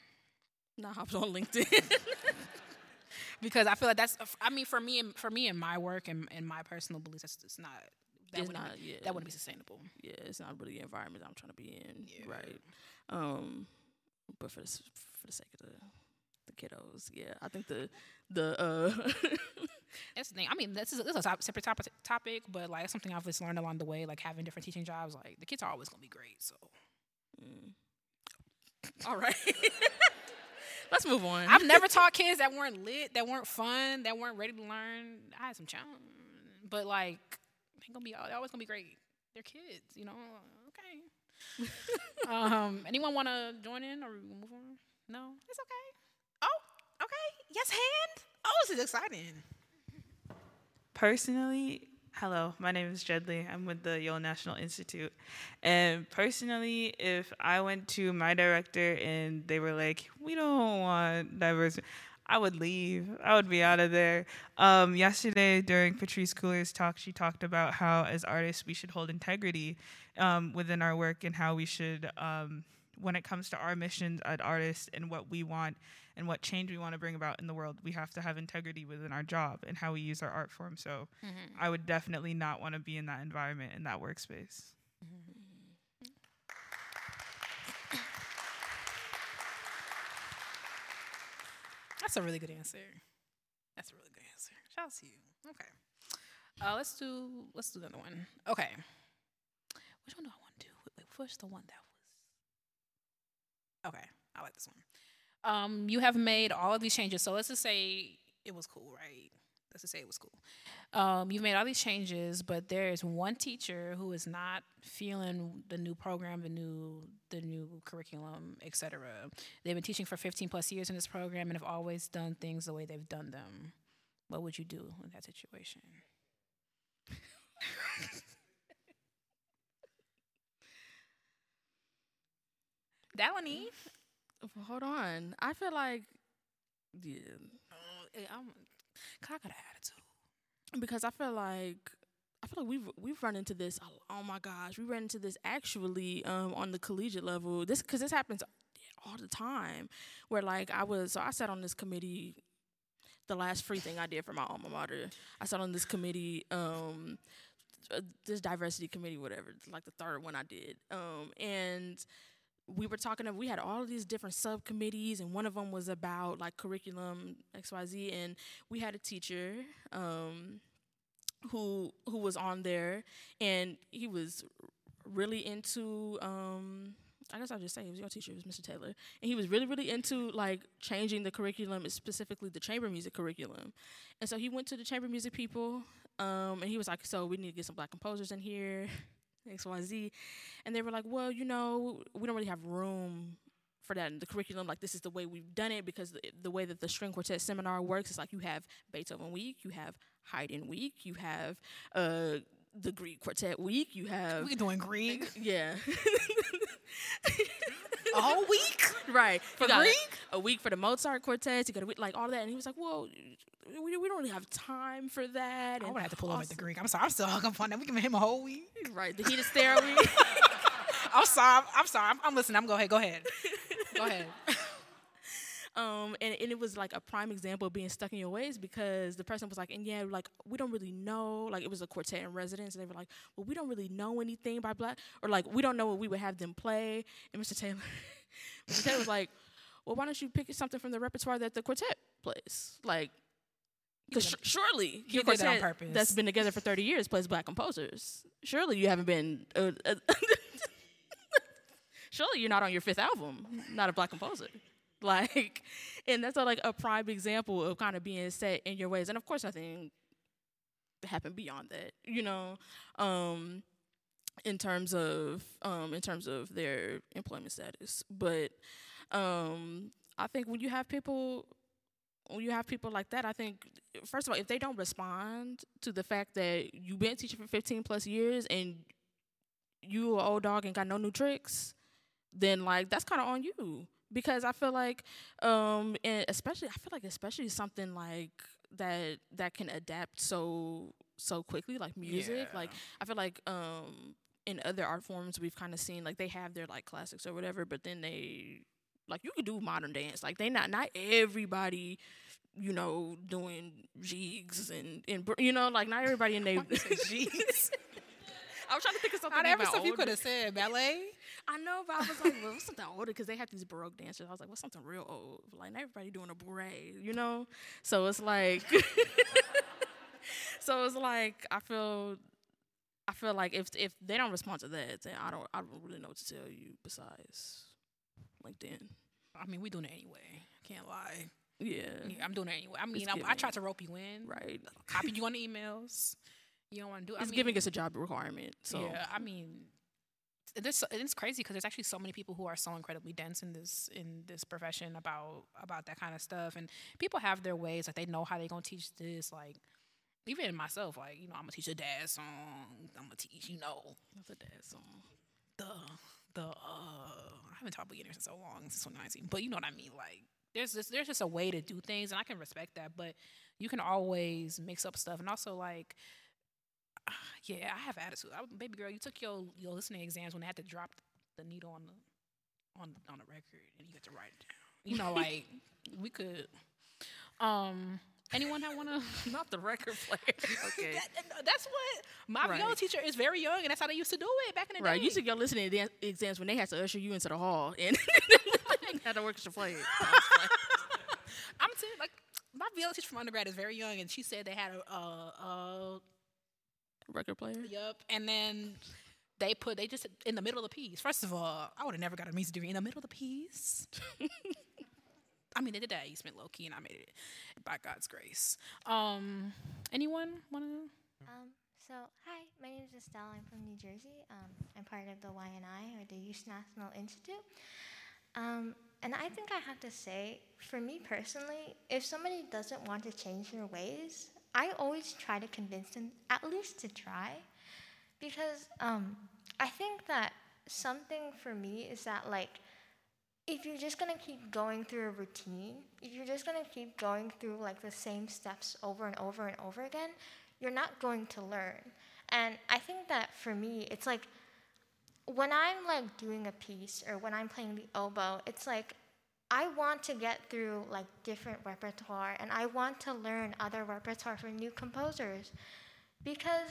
Speaker 2: Not hop on LinkedIn.
Speaker 1: because I feel like that's I mean for me and for me and my work and, and my personal beliefs that's just not that it's not, yeah. that wouldn't be sustainable.
Speaker 2: Yeah, it's not really the environment I'm trying to be in. Yeah. Right. Um, but for the, for the sake of the the kiddos. Yeah, I think the the uh
Speaker 1: that's the thing. I mean, this is this is a separate topic, topic, but like something I've just learned along the way. Like having different teaching jobs, like the kids are always gonna be great. So,
Speaker 2: mm. all right. Let's move on.
Speaker 1: I've never taught kids that weren't lit, that weren't fun, that weren't ready to learn. I had some challenge, but like they're gonna be they're always gonna be great. They're kids, you know. Okay. um, anyone want to join in or move on? No, it's okay. Okay, yes, hand. Oh, this is exciting.
Speaker 3: Personally, hello, my name is Jedley. I'm with the Yola National Institute. And personally, if I went to my director and they were like, we don't want diversity, I would leave. I would be out of there. Um, yesterday, during Patrisse Cullors' talk, she talked about how, as artists, we should hold integrity um, within our work and how we should, um, when it comes to our missions as artists and what we want and what change we want to bring about in the world, we have to have integrity within our job and how we use our art form. So mm-hmm. I would definitely not want to be in that environment, in that workspace. Mm-hmm.
Speaker 1: That's a really good answer. That's a really good answer. Shout out to you. Okay. Uh, let's do let's do another one. Okay. Which one do I want to do? Wait, wait, first the one that was. Okay, I like this one um, you have made all of these changes. So let's just say it was cool, right? Let's just say it was cool. Um, you've made all these changes, but there is one teacher who is not feeling the new program, the new the new curriculum, etc. They've been teaching for 15 plus years in this program and have always done things the way they've done them. What would you do in that situation? Delaney,
Speaker 2: Hold on. I feel like, yeah.
Speaker 1: Uh, I'm, cause I got an attitude.
Speaker 2: because I feel like I feel like we've we've run into this. Oh my gosh, we ran into this actually um, on the collegiate level. This because this happens all the time. Where like I was, so I sat on this committee. The last free thing I did for my alma mater, I sat on this committee, um, this diversity committee, whatever, like the third one I did, um, and we were talking of we had all of these different subcommittees and one of them was about like curriculum xyz and we had a teacher um, who who was on there and he was really into um, I guess I'll just say he was your teacher, it was Mr. Taylor. And he was really, really into like changing the curriculum, specifically the chamber music curriculum. And so he went to the chamber music people, um, and he was like, So we need to get some black composers in here. XYZ. And they were like, well, you know, we don't really have room for that in the curriculum. Like, this is the way we've done it because the, the way that the string quartet seminar works is like you have Beethoven week, you have Haydn week, you have uh, the Grieg quartet week, you have.
Speaker 1: We're doing Grieg.
Speaker 2: Yeah.
Speaker 1: All week?
Speaker 2: Right.
Speaker 1: For Grieg?
Speaker 2: A week for the Mozart quartet. You got a week, like all that. And he was like, well, we, we don't really have time for that.
Speaker 1: I'm going to have to pull over at the Grieg. I'm sorry. I'm still hung up on that. We give him a whole week.
Speaker 2: Right. The heated stair week.
Speaker 1: I'm sorry. I'm, sorry. I'm, I'm, listening. I'm going, ahead. go ahead. Go ahead.
Speaker 2: Um, and, and it was like a prime example of being stuck in your ways because the person was like, and yeah, like we don't really know. Like it was a quartet in residence, and they were like, well, we don't really know anything by black, or like we don't know what we would have them play. And Mr. Taylor, Taylor was like, well, why don't you pick something from the repertoire that the quartet plays? Like because sh- surely
Speaker 1: your quartet that on purpose.
Speaker 2: that's been together for 30 years plays black composers. Surely you haven't been. Uh, uh, surely you're not on your fifth album, not a black composer. Like, and that's a, like a prime example of kind of being set in your ways. And of course, I think happened beyond that. You know, um, in terms of um, in terms of their employment status, but um, I think when you have people when you have people like that, I think first of all, if they don't respond to the fact that you've been teaching for 15 plus years and you an old dog and got no new tricks, then like that's kind of on you because I feel like, um, and especially I feel like especially something like that that can adapt so so quickly, like music. Yeah. Like I feel like um in other art forms we've kind of seen like they have their like classics or whatever, but then they like you could do modern dance. Like they not not everybody, you know, doing jigs and and you know like not everybody in their jigs. I was trying to think of something.
Speaker 1: Not every stuff you could have said ballet.
Speaker 2: I know, but I was like, well, what's something older? Because they had these baroque dancers. I was like, what's something real old? Like not everybody doing a bourrée, you know. So it's like, so it's like I feel I feel like if if they don't respond to that, then I don't I don't really know what to tell you besides LinkedIn.
Speaker 1: I mean, we doing it anyway. I can't lie.
Speaker 2: Yeah.
Speaker 1: yeah I'm doing it anyway. I mean, I, I tried to rope you in.
Speaker 2: Right.
Speaker 1: Copied you on the emails. You don't want to do.
Speaker 2: It's I mean, giving us a job requirement. So
Speaker 1: yeah, I mean, this it's crazy because there's actually so many people who are so incredibly dense in this in this profession about about that kind of stuff, and people have their ways. Like they know how they're gonna teach this. Like even myself, like you know, I'm gonna teach a dad song. I'm gonna teach, you know,
Speaker 2: what's a dad song?
Speaker 1: The the uh, I haven't taught beginners in so long since 2019, but you know what I mean. Like there's this, there's just a way to do things, and I can respect that. But you can always mix up stuff, and also like. Uh, yeah, I have attitude. I, baby girl, you took your your listening exams when they had to drop the needle on the on on the record, and you had to write it down. You know, like we could. Um, Anyone that wanna?
Speaker 2: Not the record player.
Speaker 1: Okay. that, uh, that's what my right. viola teacher is very young, and that's how they used to do it back in the
Speaker 2: right.
Speaker 1: day.
Speaker 2: Right. You used to go listening to the exams when they had to usher you into the hall and had to orchestra play.
Speaker 1: I'm saying like my viola teacher from undergrad is very young, and she said they had a, a, a
Speaker 2: record player.
Speaker 1: Yep. And then they put they just in the middle of the piece. First of all, I would have never got a music degree in the middle of the piece. I mean, they did that at Eastman low and I made it by God's grace. Um, anyone want to?
Speaker 4: Um, so, hi, my name is Estelle. I'm from New Jersey. Um, I'm part of the YNI, or the Youth National Institute. Um, and I think I have to say, for me personally, if somebody doesn't want to change their ways, I always try to convince them at least to try. Because um, I think that something for me is that, like, if you're just gonna keep going through a routine, if you're just gonna keep going through like the same steps over and over and over again, you're not going to learn. And I think that for me, it's like when I'm like doing a piece or when I'm playing the oboe, it's like I want to get through like different repertoire and I want to learn other repertoire from new composers because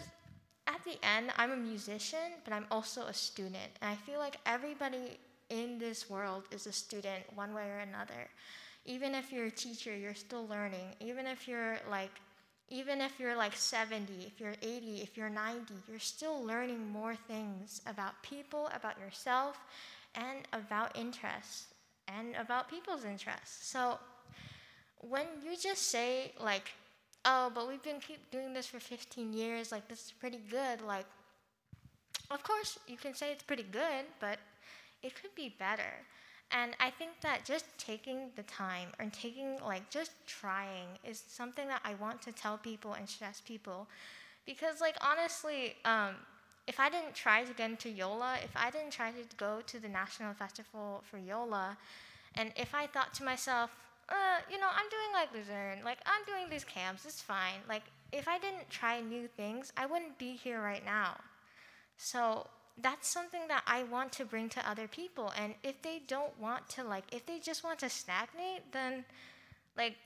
Speaker 4: at the end I'm a musician but I'm also a student and I feel like everybody in this world is a student one way or another. Even if you're a teacher, you're still learning. Even if you're like even if you're like 70, if you're 80, if you're 90, you're still learning more things about people, about yourself, and about interests and about people's interests. So when you just say like, "Oh, but we've been keep doing this for 15 years, like this is pretty good." Like of course, you can say it's pretty good, but it could be better. And I think that just taking the time and taking, like, just trying is something that I want to tell people and stress people. Because, like, honestly, um, if I didn't try to get into Yola, if I didn't try to go to the National Festival for Yola, and if I thought to myself, uh, you know, I'm doing like Luzerne, like, I'm doing these camps, it's fine. Like, if I didn't try new things, I wouldn't be here right now. So that's something that I want to bring to other people. And if they don't want to, like, if they just want to stagnate, then, like,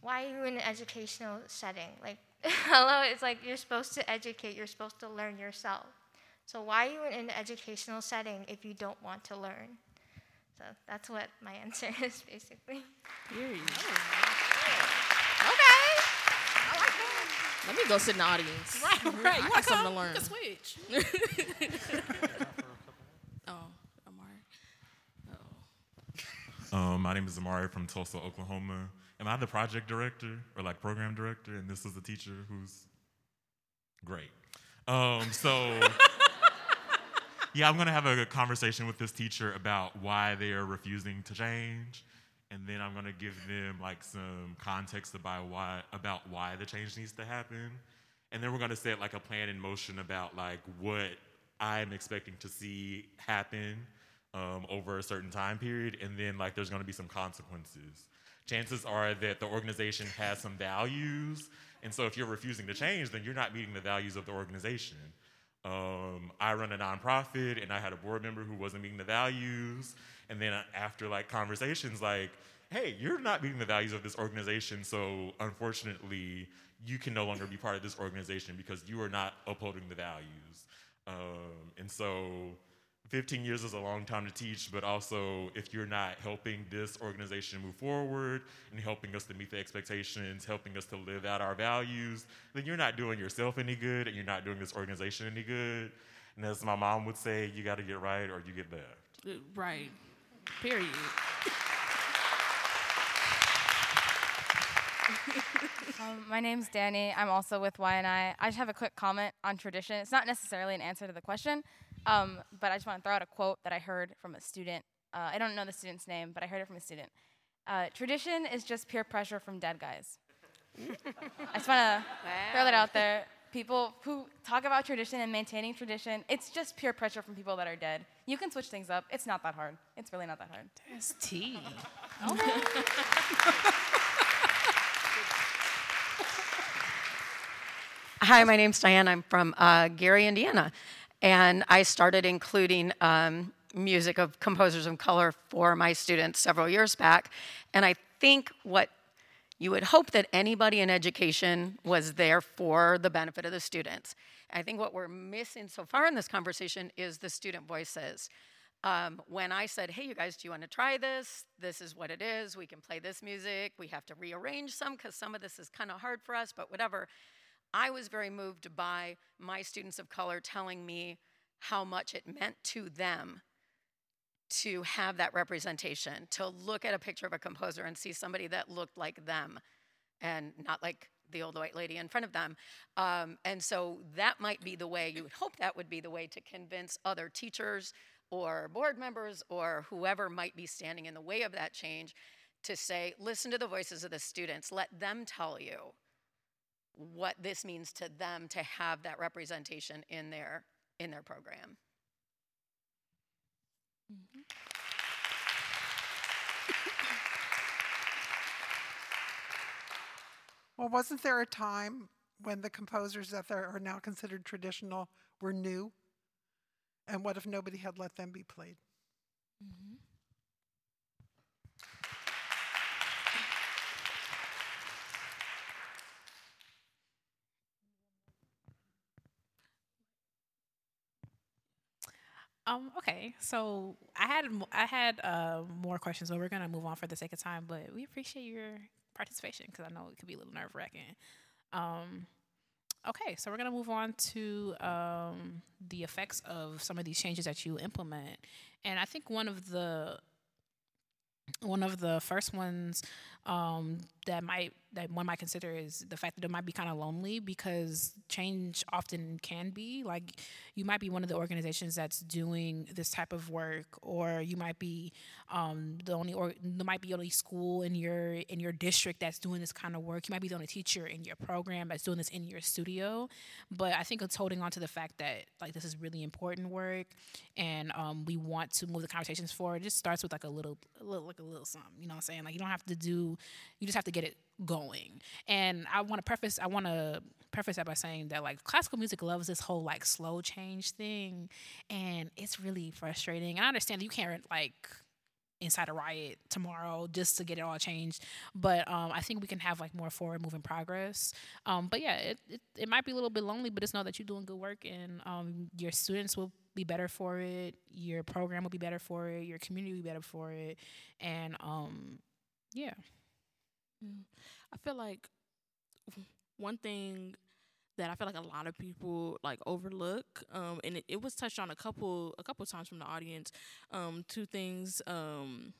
Speaker 4: why are you in an educational setting? Like, hello, it's like you're supposed to educate, you're supposed to learn yourself. So, why are you in an educational setting if you don't want to learn? So, that's what my answer is basically.
Speaker 2: Period.
Speaker 1: Okay.
Speaker 2: Let me go sit in the audience.
Speaker 1: Right, right.
Speaker 2: I
Speaker 1: You
Speaker 2: got something to
Speaker 1: You
Speaker 2: learn.
Speaker 1: can switch.
Speaker 2: Oh, Amari.
Speaker 5: Um, my name is Amari from Tulsa, Oklahoma. Am I the project director or like program director? And this is the teacher who's great. Um, so, yeah, I'm gonna have a conversation with this teacher about why they are refusing to change, and then I'm gonna give them like some context about why about why the change needs to happen, and then we're gonna set like a plan in motion about like what I'm expecting to see happen um, over a certain time period, and then like there's to be some consequences. Chances are that the organization has some values, and so if you're refusing to change, then you're not meeting the values of the organization. Um, I run a nonprofit, and I had a board member who wasn't meeting the values, and then after like conversations, like, hey, you're not meeting the values of this organization, so unfortunately, you can no longer be part of this organization because you are not upholding the values. Um, and so 15 years is a long time to teach, but also if you're not helping this organization move forward and helping us to meet the expectations, helping us to live out our values, then you're not doing yourself any good and you're not doing this organization any good. And as my mom would say, you got to get right or you get left.
Speaker 2: Uh, Right. Period.
Speaker 6: Um, my name's Danny. I'm also with YNI. I just have a quick comment on tradition. It's not necessarily an answer to the question, um, but I just want to throw out a quote that I heard from a student. Uh, I don't know the student's name, but I heard it from a student. Uh, tradition is just peer pressure from dead guys. I just want to throw that out there. People who talk about tradition and maintaining tradition, it's just peer pressure from people that are dead. You can switch things up. It's not that hard. It's really not that hard.
Speaker 1: That's tea.
Speaker 7: Hi, my name's Diane. I'm from uh, Gary, Indiana. And I started including um, music of composers of color for my students several years back. And I think what you would hope that anybody in education was there for the benefit of the students. I think what we're missing so far in this conversation is the student voices. Um, when I said, hey, you guys, do you want to try this? This is what it is. We can play this music. We have to rearrange some because some of this is kind of hard for us, but whatever. I was very moved by my students of color telling me how much it meant to them to have that representation, to look at a picture of a composer and see somebody that looked like them and not like the old white lady in front of them. Um, and so that might be the way, you would hope that would be the way to convince other teachers or board members or whoever might be standing in the way of that change to say, listen to the voices of the students, let them tell you what this means to them to have that representation in their in their program. Mm-hmm.
Speaker 8: Well, wasn't there a time when the composers that are now considered traditional were new? And what if nobody had let them be played? Mm-hmm.
Speaker 1: Um, okay, so I had I had uh, more questions, but we're gonna move on for the sake of time. But we appreciate your participation because I know it could be a little nerve wracking. Um, okay, so we're gonna move on to um, the effects of some of these changes that you implement, and I think one of the one of the first ones um, that might that one might consider is the fact that it might be kind of lonely because change often can be. Like you might be one of the organizations that's doing this type of work or you might be um, the only or there might be only school in your in your district that's doing this kind of work. You might be the only teacher in your program that's doing this in your studio. But i think it's holding on to the fact that like this is really important work and um, we want to move the conversations forward. It just starts with like a little, a little like a little something you know what i'm saying? Like you don't have to do you just have to get it going. And i want to preface i want to preface that by saying that like classical music loves this whole like slow change thing and it's really frustrating. And i understand that you can't like inside a riot tomorrow just to get it all changed but um, i think we can have like more forward moving progress. Um, but yeah it, it, it might be a little bit lonely but just know that you're doing good work and um, your students will be better for it your program will be better for it your community will be better for it and um, yeah
Speaker 2: I feel like one thing that I feel like a lot of people like overlook, um, and it, it was touched on a couple a couple times from the audience. Um, two things, um,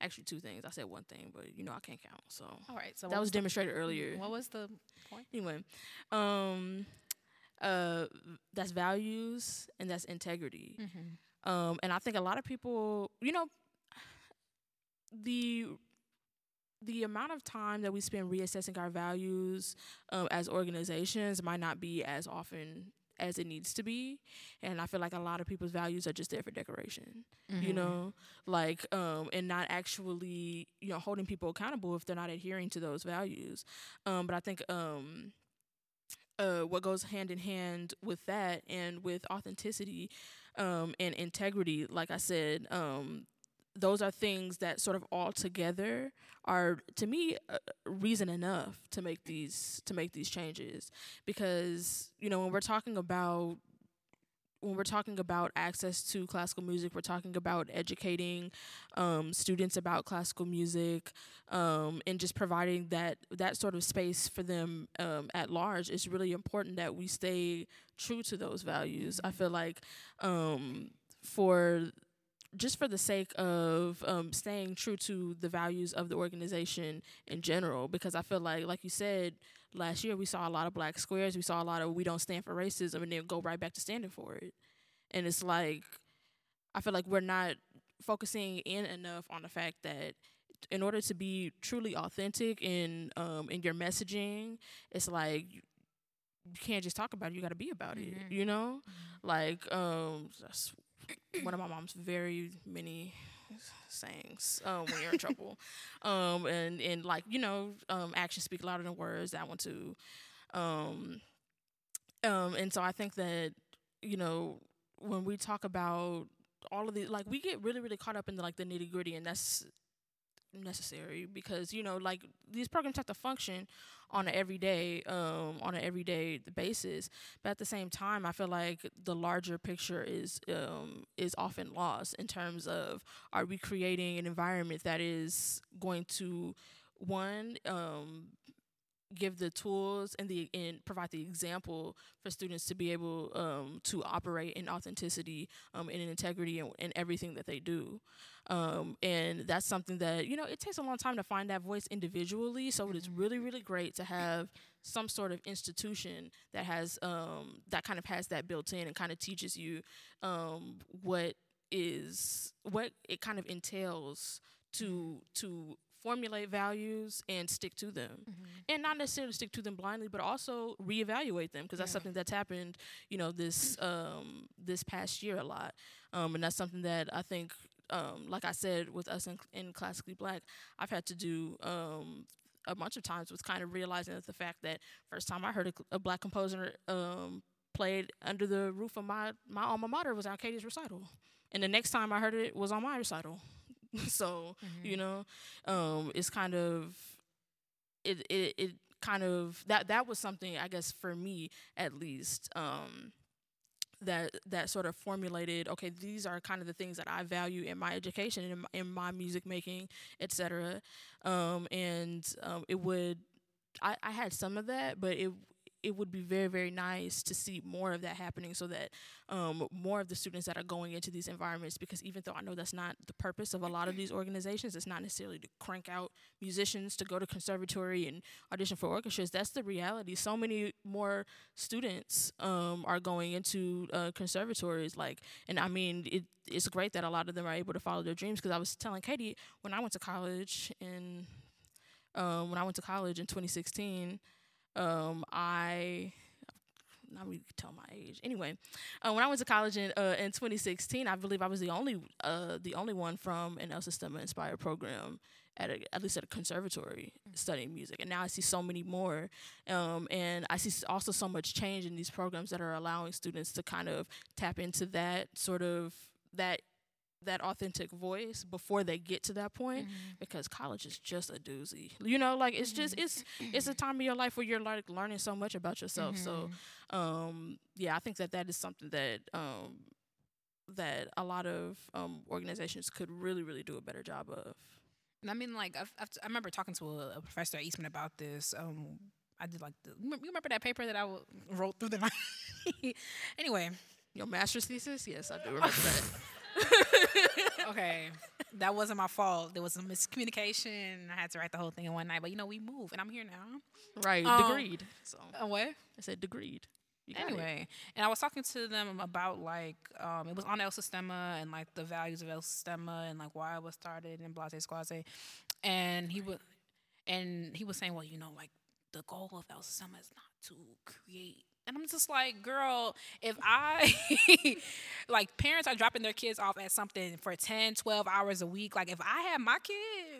Speaker 2: actually two things. I said one thing, but you know I can't count. So
Speaker 1: all right so
Speaker 2: that
Speaker 1: what
Speaker 2: was
Speaker 1: the-
Speaker 2: demonstrated earlier.
Speaker 1: what was the point
Speaker 2: Anyway, um, uh, that's values and that's integrity.
Speaker 1: mm-hmm.
Speaker 2: Um, and I think a lot of people, you know, the the amount of time that we spend reassessing our values um, as organizations might not be as often as it needs to be. And i feel like a lot of people's values are just there for decoration you know? Like um and not actually you know holding people accountable if they're not adhering to those values. Um but i think um uh, what goes hand in hand with that and with authenticity um, and integrity, like I said, um, those are things that sort of all together are, to me, uh, reason enough to make these to make these changes. Because you know when we're talking about when we're talking about access to classical music, we're talking about educating um, students about classical music um, and just providing that that sort of space for them um, at large. It's really important that we stay true to those values. I feel like um, for just for the sake of um, staying true to the values of the organization in general, because I feel like, like you said, last year we saw a lot of black squares, we saw a lot of we don't stand for racism, and then go right back to standing for it. And it's like, I feel like we're not focusing in enough on the fact that in order to be truly authentic in um, in your messaging, it's like you can't just talk about it; you got to be about it. You know, like um, that's one of my mom's very many sayings um, when you're in trouble, um, and and like you know, um, actions speak louder than words. That one too, um, um, and so I think that you know when we talk about all of the like we get really really caught up in the like the nitty gritty, and that's necessary because you know like these programs have to function on an everyday um on an everyday basis. But at the same time i feel like the larger picture is um is often lost in terms of are we creating an environment that is going to one um give the tools and the and provide the example for students to be able um, to operate in authenticity um, and in integrity in, in everything that they do. Um, and that's something that you know it takes a long time to find that voice individually. So it's really really great to have some sort of institution that has um, that kind of has that built in and kind of teaches you um, what is what it kind of entails to to formulate values and stick to them. And not necessarily stick to them blindly but also reevaluate them because that's something that's happened you know this um this past year a lot. Um and that's something that i think um like i said with us in, in classically black i've had to do um a bunch of times was kind of realizing that the fact that first time I heard a, a black composer um, played under the roof of my my alma mater was on Katie's recital, and the next time I heard it was on my recital. so you know, um, it's kind of it it it kind of that that was something I guess for me at least. Um, that that sort of formulated okay these are kind of the things that i value in my education in my, in my music making etc um, and um, it would I, I had some of that but it it would be very very nice to see more of that happening so that um, more of the students that are going into these environments because even though i know that's not the purpose of a lot of these organizations it's not necessarily to crank out musicians to go to conservatory and audition for orchestras. That's the reality. So many more students um, are going into uh, conservatories like and i mean it, it's great that a lot of them are able to follow their dreams because i was telling katie when i went to college in um, when i went to college in 2016 um, I not really tell my age. Anyway, uh, when I went to college in uh, in 2016, I believe I was the only uh, the only one from an El Sistema inspired program at a, at least at a conservatory studying music. And now I see so many more, um, and I see also so much change in these programs that are allowing students to kind of tap into that sort of that that authentic voice before they get to that point
Speaker 1: Mm-hmm.
Speaker 2: because college is just a doozy you know like it's just it's it's a time of your life where you're like learning so much about yourself so
Speaker 1: Mm-hmm.
Speaker 2: um yeah i think that that is something that um that a lot of um organizations could really really do a better job of
Speaker 1: And I mean, like, I've, I've, I remember talking to a, a professor at Eastman about this. Um, I did like the. You remember that paper that I w- wrote through the night? anyway,
Speaker 2: your master's thesis yes i do remember that
Speaker 1: okay, that wasn't my fault. There was some miscommunication. I had to write the whole thing in one night. But you know, we moved, and I'm here now.
Speaker 2: right
Speaker 1: Um,
Speaker 2: degreed so
Speaker 1: Uh, what?
Speaker 2: i said degreed got it.
Speaker 1: Anyway, and I was talking to them about like um, it was on El Sistema and like the values of El Sistema and like why it was started and Blase Squaze, and he would, and he was saying, well, you know, like the goal of El Sistema is not to create. And I'm just like, girl, if I, like, parents are dropping their kids off at something for 10, 12 hours a week. Like, if I had my kid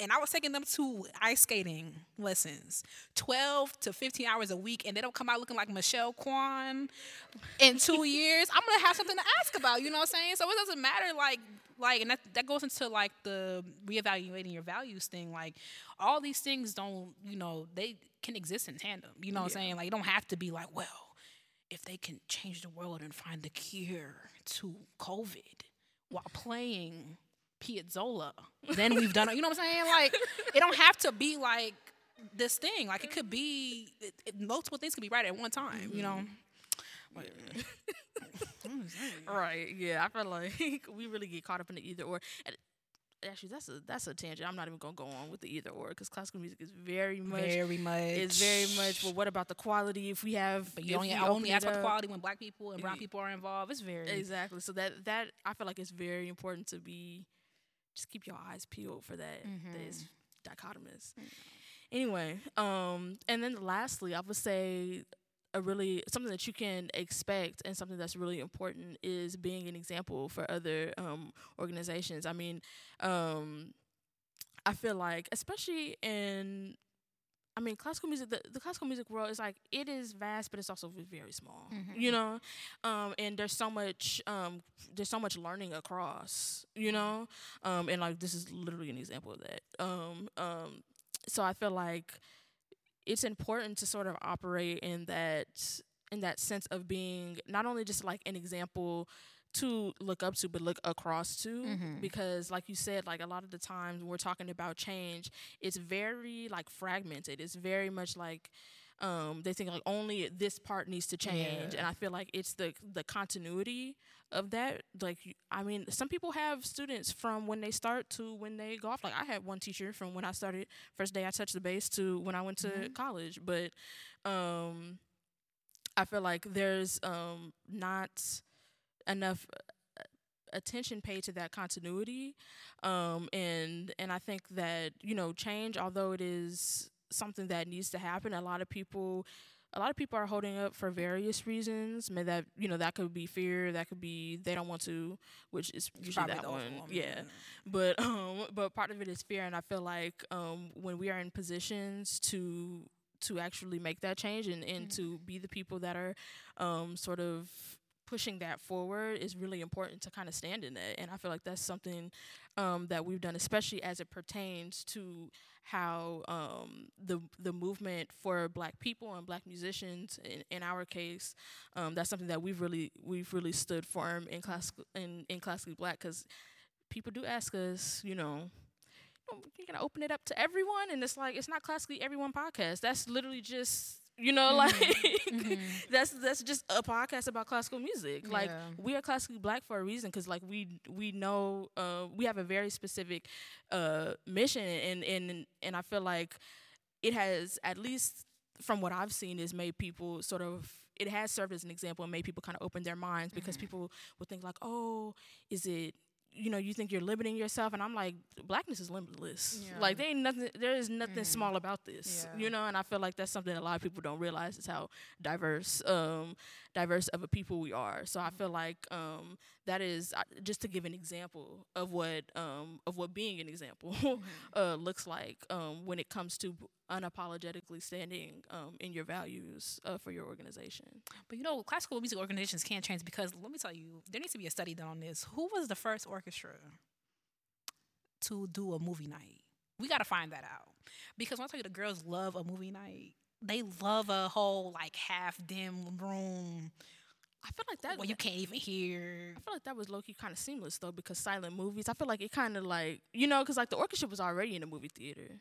Speaker 1: and I was taking them to ice skating lessons, 12 to 15 hours a week, and they don't come out looking like Michelle Kwan in two years, I'm gonna have something to ask about. You know what I'm saying? So it doesn't matter, like, like, and that that goes into like the reevaluating your values thing. Like, all these things don't, you know, they can exist in tandem. You know what I'm saying? Like, you don't have to be like, well, if they can change the world and find the cure to COVID while playing Piazzolla, then we've done it. You know what I'm saying? Like, it don't have to be like this thing. Like, it could be it, it- multiple things could be right at one time. You know. Mm-hmm.
Speaker 2: Right. Yeah. I feel like we really get caught up in the either or. And actually, that's a that's a tangent. I'm not even gonna go on with the either or because classical music is very much.
Speaker 1: Very much.
Speaker 2: It's very much. Well, what about the quality? If we have,
Speaker 1: But you only, only ask about the quality when black people and brown people are involved. It's very
Speaker 2: Exactly. So that that I feel like it's very important to be just keep your eyes peeled for that. That is dichotomous. Anyway, um, and then lastly, I would say a really something that you can expect and something that's really important is being an example for other um, organizations. I mean, um, I feel like especially in I mean, classical music. The, the classical music world is like it is vast, but it's also very small. You know, um, and there's so much. Um, there's so much learning across. You know, um, and like this is literally an example of that. Um, um, so I feel like it's important to sort of operate in that in that sense of being not only just like an example to look up to but look across to because like you said like a lot of the times we're talking about change it's very like fragmented. It's very much like um, they think like only this part needs to change. And i feel like it's the the continuity of that. Like i mean some people have students from when they start to when they go off. Like i had one teacher from when i started first day i touched the base to when i went to college. But um i feel like there's um not enough uh, attention paid to that continuity um and and i think that you know change although it is something that needs to happen a lot of people a lot of people are holding up for various reasons. May that you know that could be fear, that could be they don't want to, which is usually
Speaker 9: Probably
Speaker 2: that
Speaker 9: those
Speaker 2: one. Yeah, but um, but part of it is fear, and I feel like um, when we are in positions to to actually make that change and, and to be the people that are um, sort of pushing that forward is really important to kind of stand in that. And I feel like that's something um, that we've done, especially as it pertains to how um, the the movement for Black people and Black musicians, in, in our case, um, that's something that we've really we've really stood firm in classical in, in classically Black because people do ask us, you know. "Oh, You're gonna open it up to everyone, and it's like it's not classically everyone podcast. That's literally just you know like that's that's just a podcast about classical music. Like we are classically black for a reason because like we we know uh, we have a very specific uh, mission and and and I feel like it has at least from what I've seen is made people sort of it has served as an example and made people kind of open their minds because people would think like oh is it you know you think you're limiting yourself and I'm like blackness is limitless
Speaker 9: Yeah.
Speaker 2: like there ain't nothing there is nothing small about this
Speaker 9: Yeah.
Speaker 2: you know and I feel like that's something a lot of people don't realize is how diverse um diverse of a people we are so I feel like um that is uh, just to give an example of what um of what being an example uh looks like um when it comes to unapologetically standing um in your values uh, for your organization
Speaker 9: But you know, classical music organizations can't change because let me tell you, there needs to be a study done on this. Who was the first orchestra to do a movie night? We got to find that out because when I tell you the girls love a movie night, they love a whole like half dim room
Speaker 2: I feel like that
Speaker 9: where you can't even hear.
Speaker 2: I feel like that was low key kind of seamless though because silent movies. I feel like it kind of like you know because like the orchestra was already in the movie theater.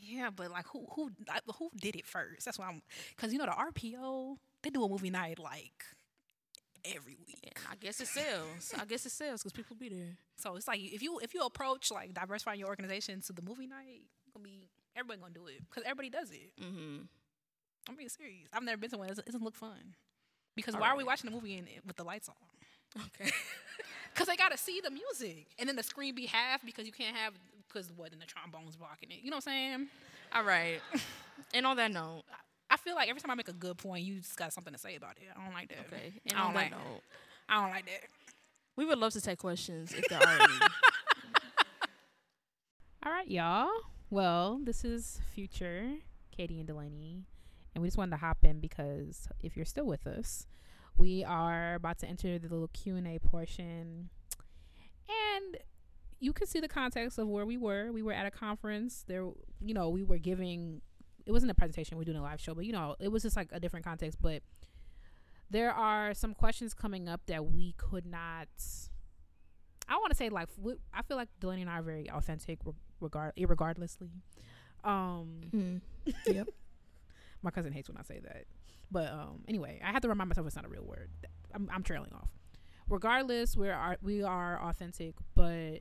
Speaker 9: Yeah, but like who who like, who did it first? That's why I'm because you know the RPO they do a movie night like every week.
Speaker 2: And I guess it sells. I guess it sells because people be there.
Speaker 9: So it's like if you if you approach like diversifying your organization to the movie night, gonna be everybody gonna do it because everybody does it.
Speaker 2: Mm-hmm.
Speaker 9: I'm being serious. I've never been to one. It doesn't look fun. Because why are we watching the movie in, with the lights on?
Speaker 2: Okay.
Speaker 9: Because they gotta see the music, and then the screen be half because you can't have because what in the trombones blocking it. You know what I'm saying?
Speaker 2: All right. and on that note,
Speaker 9: I feel like every time I make a good point, you just got something to say about it. I don't like that.
Speaker 2: okay. And
Speaker 9: I
Speaker 2: on
Speaker 9: don't
Speaker 2: that
Speaker 9: like.
Speaker 2: note,
Speaker 9: I don't like that.
Speaker 2: we would love to take questions if there are any.
Speaker 1: All right, y'all. Well, this is Future, Katie and Delaney, and we just wanted to hop in because if you're still with us, we are about to enter the little Q and A portion, and you can see the context of where we were. We were at a conference. There, you know, we were giving. It wasn't a presentation. We were doing a live show, but you know, it was just like a different context. But there are some questions coming up that we could not. I want to say like we, I feel like Delaney and I are very authentic, re- regard irregardlessly. Um,
Speaker 2: Yep.
Speaker 1: My cousin hates when I say that, but um, anyway, I have to remind myself it's not a real word. I'm, I'm trailing off. Regardless, we're we are authentic, but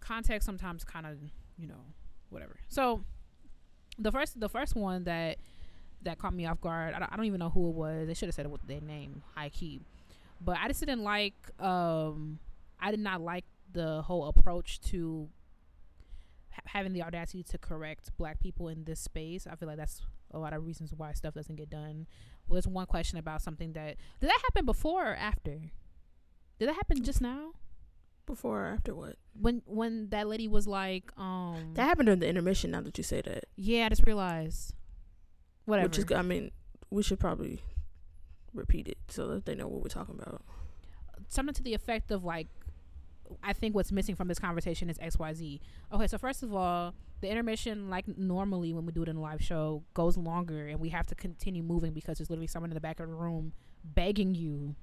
Speaker 1: context sometimes kind of you know whatever. So the first the first one that that caught me off guard. I don't, I don't even know who it was. They should have said it with their name, high key. But I just didn't like. Um, I did not like the whole approach to ha- having the audacity to correct black people in this space. I feel like that's a lot of reasons why stuff doesn't get done. Was one question about something that did that happen before or after? Did that happen just now?
Speaker 2: Before or after what?
Speaker 1: When when that lady was like, um,
Speaker 2: That happened during the intermission. Now that you say that,
Speaker 1: yeah, I just realized. Whatever.
Speaker 2: which is. I mean, we should probably repeat it so that they know what we're talking about.
Speaker 1: something to the effect of like I think what's missing from this conversation is XYZ. Okay, so first of all, the intermission, like normally when we do it in a live show, goes longer and we have to continue moving because there's literally someone in the back of the room begging you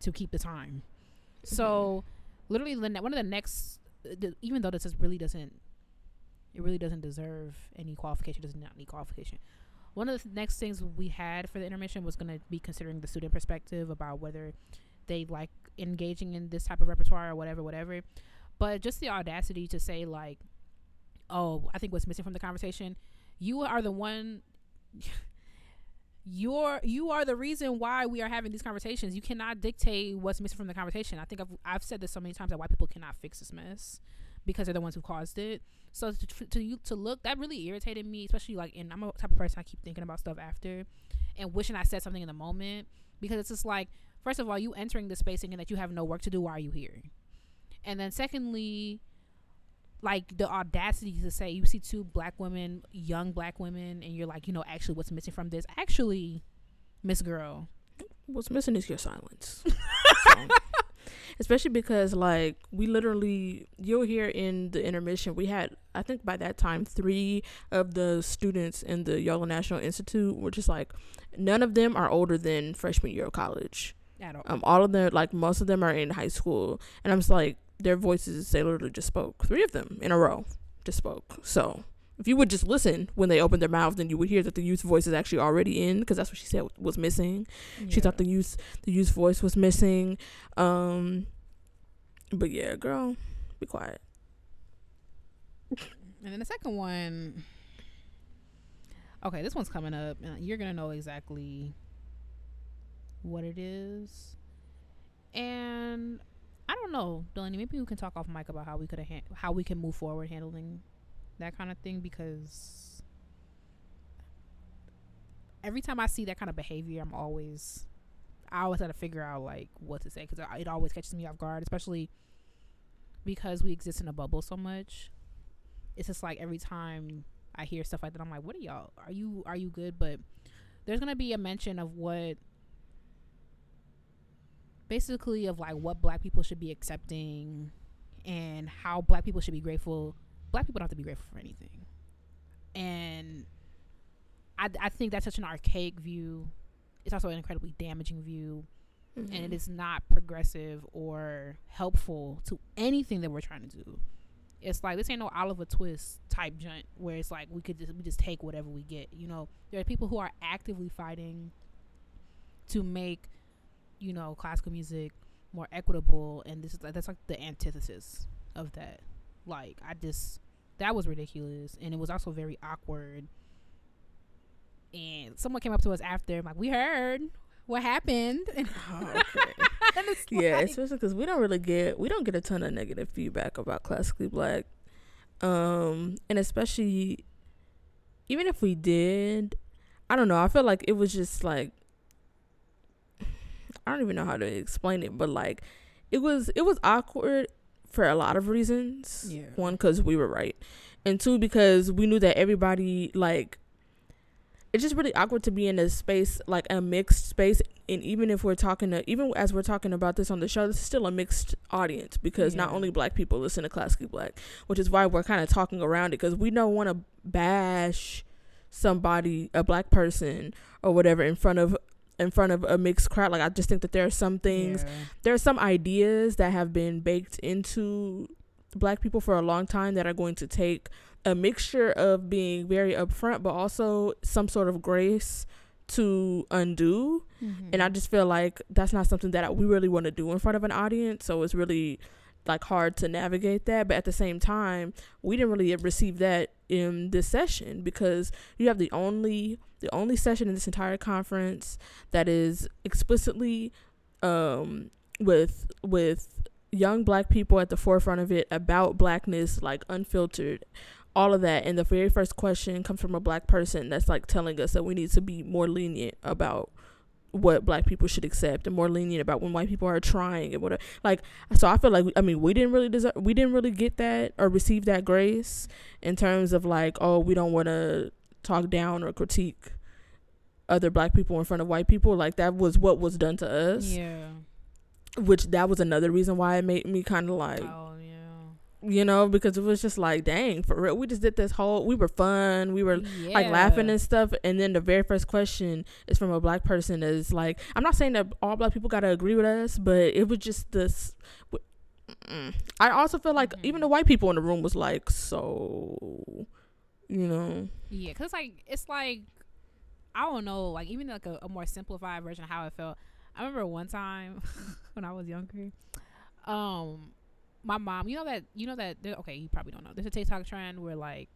Speaker 1: to keep the time. So, mm-hmm. literally, the ne- one of the next, uh, the, even though this is really doesn't, it really doesn't deserve any qualification, does not need qualification. One of the next things we had for the intermission was going to be considering the student perspective about whether they like engaging in this type of repertoire or whatever, whatever. But just the audacity to say like, "Oh, I think what's missing from the conversation, you are the one." You're you are the reason why we are having these conversations. You cannot dictate what's missing from the conversation. I think I've I've said this so many times that white people cannot fix this mess because they're the ones who caused it. So to to you to look that really irritated me, especially like and I'm a type of person I keep thinking about stuff after and wishing I said something in the moment because it's just like first of all you entering the space thinking that you have no work to do why are you here, and then secondly like the audacity to say you see two black women, young black women, and you're like, you know, actually what's missing from this? Actually, Miss Girl,
Speaker 2: What's missing is your silence. Especially because like we literally you'll hear in the intermission we had I think by that time three of the students in the Yola National Institute were just like none of them are older than freshman year of college.
Speaker 1: At all.
Speaker 2: Um all of them like most of them are in high school and I'm just like their voices they literally just spoke. Three of them in a row just spoke. So if you would just listen when they opened their mouth, then you would hear that the youth voice is actually already in because that's what she said was missing. She thought the youth the youth voice was missing. Um but yeah, girl, be quiet.
Speaker 1: And then the second one. Okay, this one's coming up, and you're gonna know exactly what it is. And I don't know, Delaney. Maybe we can talk off mic about how we could ha- how we can move forward handling that kind of thing because every time I see that kind of behavior, I'm always I always have to figure out like what to say because it always catches me off guard, especially because we exist in a bubble so much. It's just like every time I hear stuff like that, I'm like, "What are y'all? Are you are you good?" But there's gonna be a mention of what, basically, of like what Black people should be accepting, and how Black people should be grateful. Black people don't have to be grateful for anything, and I I think that's such an archaic view. It's also an incredibly damaging view and it mm-hmm. is not progressive or helpful to anything that we're trying to do. It's like this ain't no Oliver Twist type joint where it's like we could just we just take whatever we get. You know, there are people who are actively fighting to make you know classical music more equitable, and this is like that's like the antithesis of that. Like I just that was ridiculous, and it was also very awkward. And someone came up to us after, like, we heard what happened. And
Speaker 2: okay.
Speaker 1: and it's
Speaker 2: yeah,
Speaker 1: like-
Speaker 2: especially because we don't really get we don't get a ton of negative feedback about classically black, um, and especially even if we did, I don't know. I feel like it was just like I don't even know how to explain it, but like it was it was awkward for a lot of reasons.
Speaker 1: Yeah.
Speaker 2: One, because we were right, and two, because we knew that everybody like it's just really awkward to be in a space like a mixed space and even if we're talking to even as we're talking about this on the show this is still a mixed audience because not only black people listen to classically black which is why we're kind of talking around it because we don't want to bash somebody a black person or whatever in front of in front of a mixed crowd like i just think that there are some things
Speaker 1: Yeah.
Speaker 2: there are some ideas that have been baked into black people for a long time that are going to take a mixture of being very upfront but also some sort of grace to undo
Speaker 1: Mm-hmm.
Speaker 2: and i just feel like that's not something that we really want to do in front of an audience so it's really like hard to navigate that but at the same time we didn't really receive that in this session because you have the only the only session in this entire conference that is explicitly um with with young black people at the forefront of it about blackness like unfiltered all of that. And the very first question comes from a black person that's like telling us that we need to be more lenient about what black people should accept and more lenient about when white people are trying and whatever like so i feel like i mean we didn't really deserve we didn't really get that or receive that grace in terms of like oh we don't want to talk down or critique other black people in front of white people like that was what was done to us
Speaker 1: Yeah.
Speaker 2: which that was another reason why it made me kind of like
Speaker 1: Oh yeah.
Speaker 2: You know because it was just like dang for real. We just did this whole we were fun. We were like laughing and stuff. And then the very first question is from a black person is like i'm not saying that all black people gotta agree with us but it was just this i also feel like even the white people in the room was like so you know.
Speaker 1: Yeah, cause like it's like I don't know, like even like a, a more simplified version of how it felt. I remember one time when I was younger, um, my mom, you know that you know that okay, you probably don't know. There's a TikTok trend where like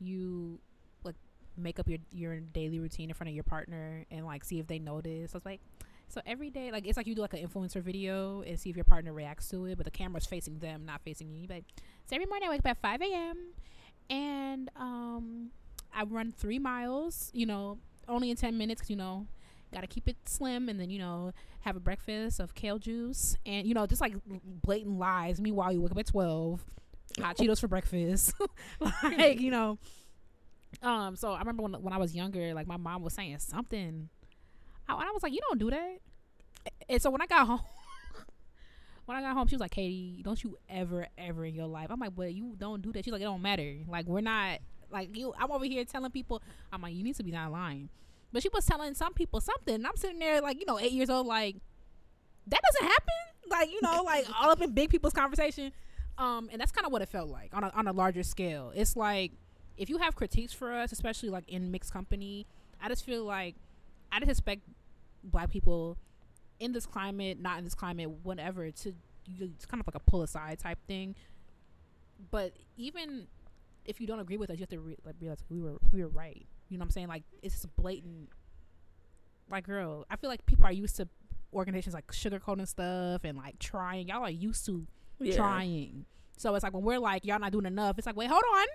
Speaker 1: you like make up your your daily routine in front of your partner and like see if they notice. So it's like so every day, like it's like you do like an influencer video and see if your partner reacts to it, but the camera's facing them, not facing you. Like, So every morning I wake up at 5 a.m. and um, I run three miles. You know, only in 10 minutes. you know, gotta keep it slim, and then you know have a breakfast of kale juice, and you know just like blatant lies. Meanwhile, you wake up at 12, hot Cheetos for breakfast, like you know. Um, so I remember when when I was younger, like my mom was saying something, I, I was like, "You don't do that." And so when I got home, when I got home, she was like, "Katie, don't you ever, ever in your life?" I'm like, "But you don't do that." She's like, "It don't matter. Like we're not like you." I'm over here telling people, I'm like, "You need to be not lying." But she was telling some people something. And I'm sitting there like, you know, eight years old, like that doesn't happen. Like you know, like all up in big people's conversation. Um, and that's kind of what it felt like on a, on a larger scale. It's like if you have critiques for us, especially like in mixed company, I just feel like I just expect black people in this climate, not in this climate, whatever, to it's kind of like a pull aside type thing. But even if you don't agree with us, you have to re- like realize we were we were right. You know what I'm saying? Like it's blatant. Like, girl, I feel like people are used to organizations like sugarcoating stuff and like trying. Y'all are used to
Speaker 2: Yeah.
Speaker 1: trying. So it's like when we're like, y'all not doing enough. It's like, wait, hold on.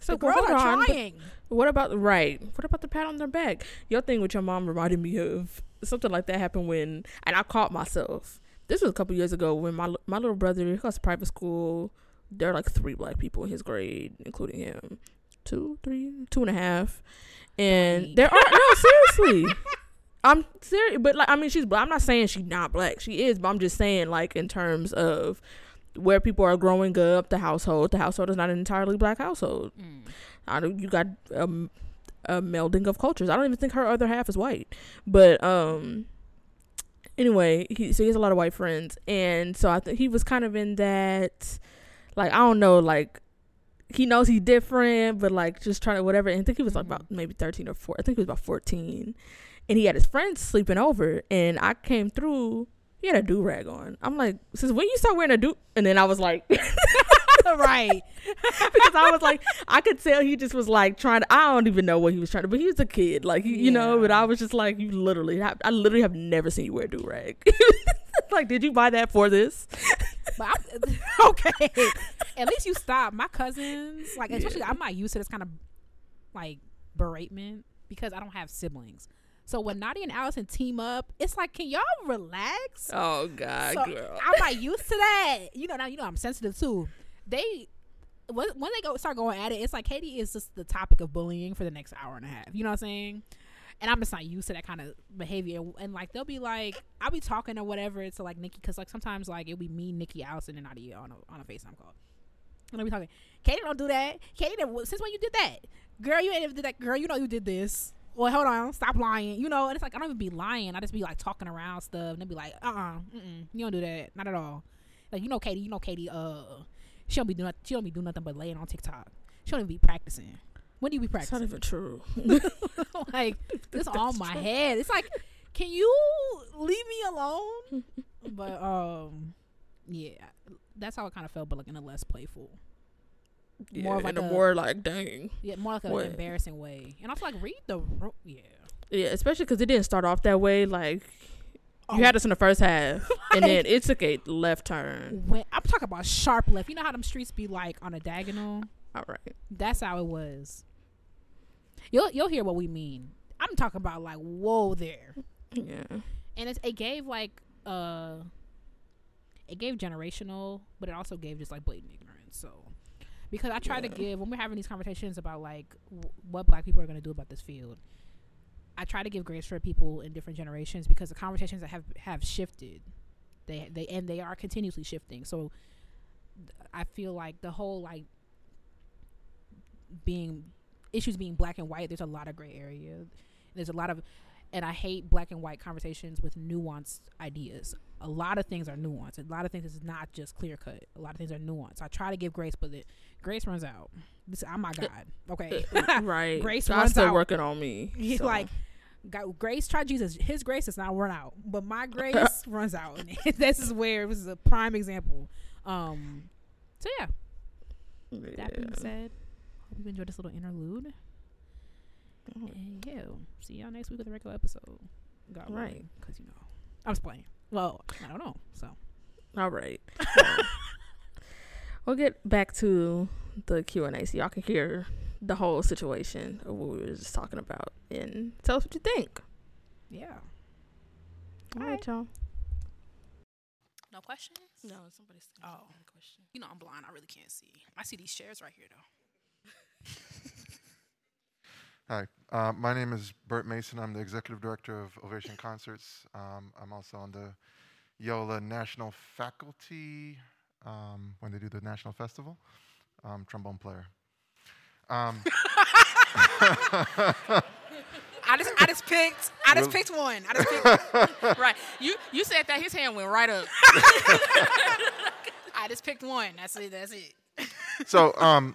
Speaker 2: So
Speaker 1: the girls are
Speaker 2: on,
Speaker 1: trying.
Speaker 2: What about right? What about the pat on their back? Your thing with your mom reminded me of something like that happened when, and I caught myself. This was a couple years ago when my my little brother he goes to private school. There are like three black people in his grade, including him. Two, three, two and a half, and
Speaker 1: Dang.
Speaker 2: there are no seriously. I'm serious, but like I mean, she's. black. I'm not saying she's not black. She is, but I'm just saying like in terms of where people are growing up, the household. The household is not an entirely black household.
Speaker 1: Mm.
Speaker 2: I don't. You got um, a melding of cultures. I don't even think her other half is white, but um. Anyway, he so he has a lot of white friends, and so I think he was kind of in that, like I don't know, like he knows he's different, but like just trying to whatever. And I think he was like about maybe thirteen or four. I think he was about fourteen, and he had his friends sleeping over, and I came through. He had a do rag on. I'm like, since when you start wearing a do? And then I was like,
Speaker 1: right.
Speaker 2: because I was like, I could tell he just was like trying to. I don't even know what he was trying to, but he was a kid, like you, you know. But I was just like, you literally, have, I literally have never seen you wear a do rag. like, did you buy that for this?
Speaker 1: But I'm, okay, at least you stop. My cousins, like especially, I'm not used to this kind of like beratement because I don't have siblings. So when Nadia and Allison team up, it's like, can y'all relax?
Speaker 2: Oh God,
Speaker 1: So,
Speaker 2: girl.
Speaker 1: I'm not used to that. You know, now you know I'm sensitive too. They when, when they go start going at it, it's like Katie is just the topic of bullying for the next hour and a half. You know what I'm saying? And I'm just not used to that kind of behavior. And, like they'll be like, I'll be talking or whatever to like Nikki, because like sometimes like it'll be me, Nikki, Allison, and Nadia on a on a Facetime call. And I'll be talking, Katie, don't do that. Katie, since when you did that, girl, you ain't ever did that. Girl, you know you did this. Well, hold on, stop lying. You know, and it's like I don't even be lying. I just be like talking around stuff, and they be like, uh, uh mm-mm, you don't do that, not at all. Like you know, Katie, you know, Katie, uh, she don't be doing, she don't be doing nothing but laying on TikTok. She don't even be practicing. When do you be
Speaker 2: It's not
Speaker 1: practicing?
Speaker 2: even true.
Speaker 1: like this on my head. It's like, can you leave me alone? but um, yeah, that's how I kind of felt, but like in a less playful,
Speaker 2: Yeah,
Speaker 1: More of like
Speaker 2: in a,
Speaker 1: a-
Speaker 2: more like dang.
Speaker 1: yeah, more like an
Speaker 2: What?
Speaker 1: embarrassing way. And I was like read the ro- yeah.
Speaker 2: Yeah, especially because it didn't start off that way. Like
Speaker 1: Oh.
Speaker 2: you had us in the first half, and then it took a left turn.
Speaker 1: When I'm talking about sharp left, you know how them streets be like on a diagonal.
Speaker 2: All right.
Speaker 1: That's how it was. You'll you'll hear what we mean. I'm talking about like whoa there,
Speaker 2: Yeah.
Speaker 1: and it's, it gave like uh, it gave generational, but it also gave just like blatant ignorance. So because I try to give when we're having these conversations about like w- what Black people are going to do about this field. I try to give grace for people in different generations because the conversations that have have shifted, they they and they are continuously shifting. So I feel like the whole like being issues being black and white, there's a lot of gray area. There's a lot of and I hate black and white conversations with nuanced ideas. A lot of things are nuanced. A lot of things is not just clear cut. A lot of things are nuanced. I try to give grace, but it, grace runs out. This, I'm my God. Okay.
Speaker 2: right.
Speaker 1: Grace
Speaker 2: God's
Speaker 1: runs
Speaker 2: still
Speaker 1: out.
Speaker 2: working on me.
Speaker 1: He's
Speaker 2: so.
Speaker 1: like, God, grace, try Jesus. His grace does not run out, but my grace runs out. And this is where this is a prime example. Um, so yeah. That being
Speaker 2: Yeah.
Speaker 1: said, hope you enjoyed this little interlude. And yeah, see y'all next week with a regular episode. God
Speaker 2: Right.
Speaker 1: Because you know, I was playing. Well, I don't know. So
Speaker 2: All right. We'll get back to the Q and A so y'all can hear the whole situation of what we were just talking about and tell us what you think.
Speaker 10: Yeah.
Speaker 2: All right, y'all.
Speaker 1: No questions?
Speaker 2: No, somebody said
Speaker 1: Oh.
Speaker 2: question.
Speaker 1: You know I'm blind. I really can't see. I see these chairs right here though.
Speaker 11: Hi, uh, my name is Bert Mason. I'm the executive director of Ovation Concerts. Um, I'm also on the Yola National Faculty um, when they do the national festival. Um, trombone player. Um,
Speaker 1: I just I just picked I just picked one. I just picked
Speaker 2: right. You you said that his hand went right up.
Speaker 1: I just picked one. That's it. That's it.
Speaker 11: so, um,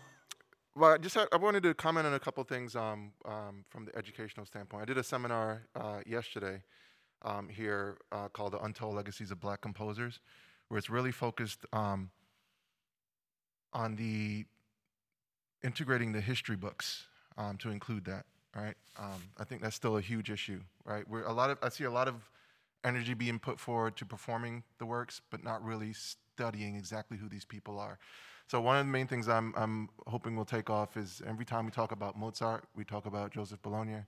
Speaker 11: well, I just had, I wanted to comment on a couple things um, um, from the educational standpoint. I did a seminar uh, yesterday um, here uh, called "The Untold Legacies of Black Composers," where it's really focused um, on the integrating the history books um, to include that. Right, um, I think that's still a huge issue. Right, where a lot of I see a lot of energy being put forward to performing the works, but not really studying exactly who these people are. So one of the main things I'm, I'm hoping will take off is every time we talk about Mozart, we talk about Joseph Bologne.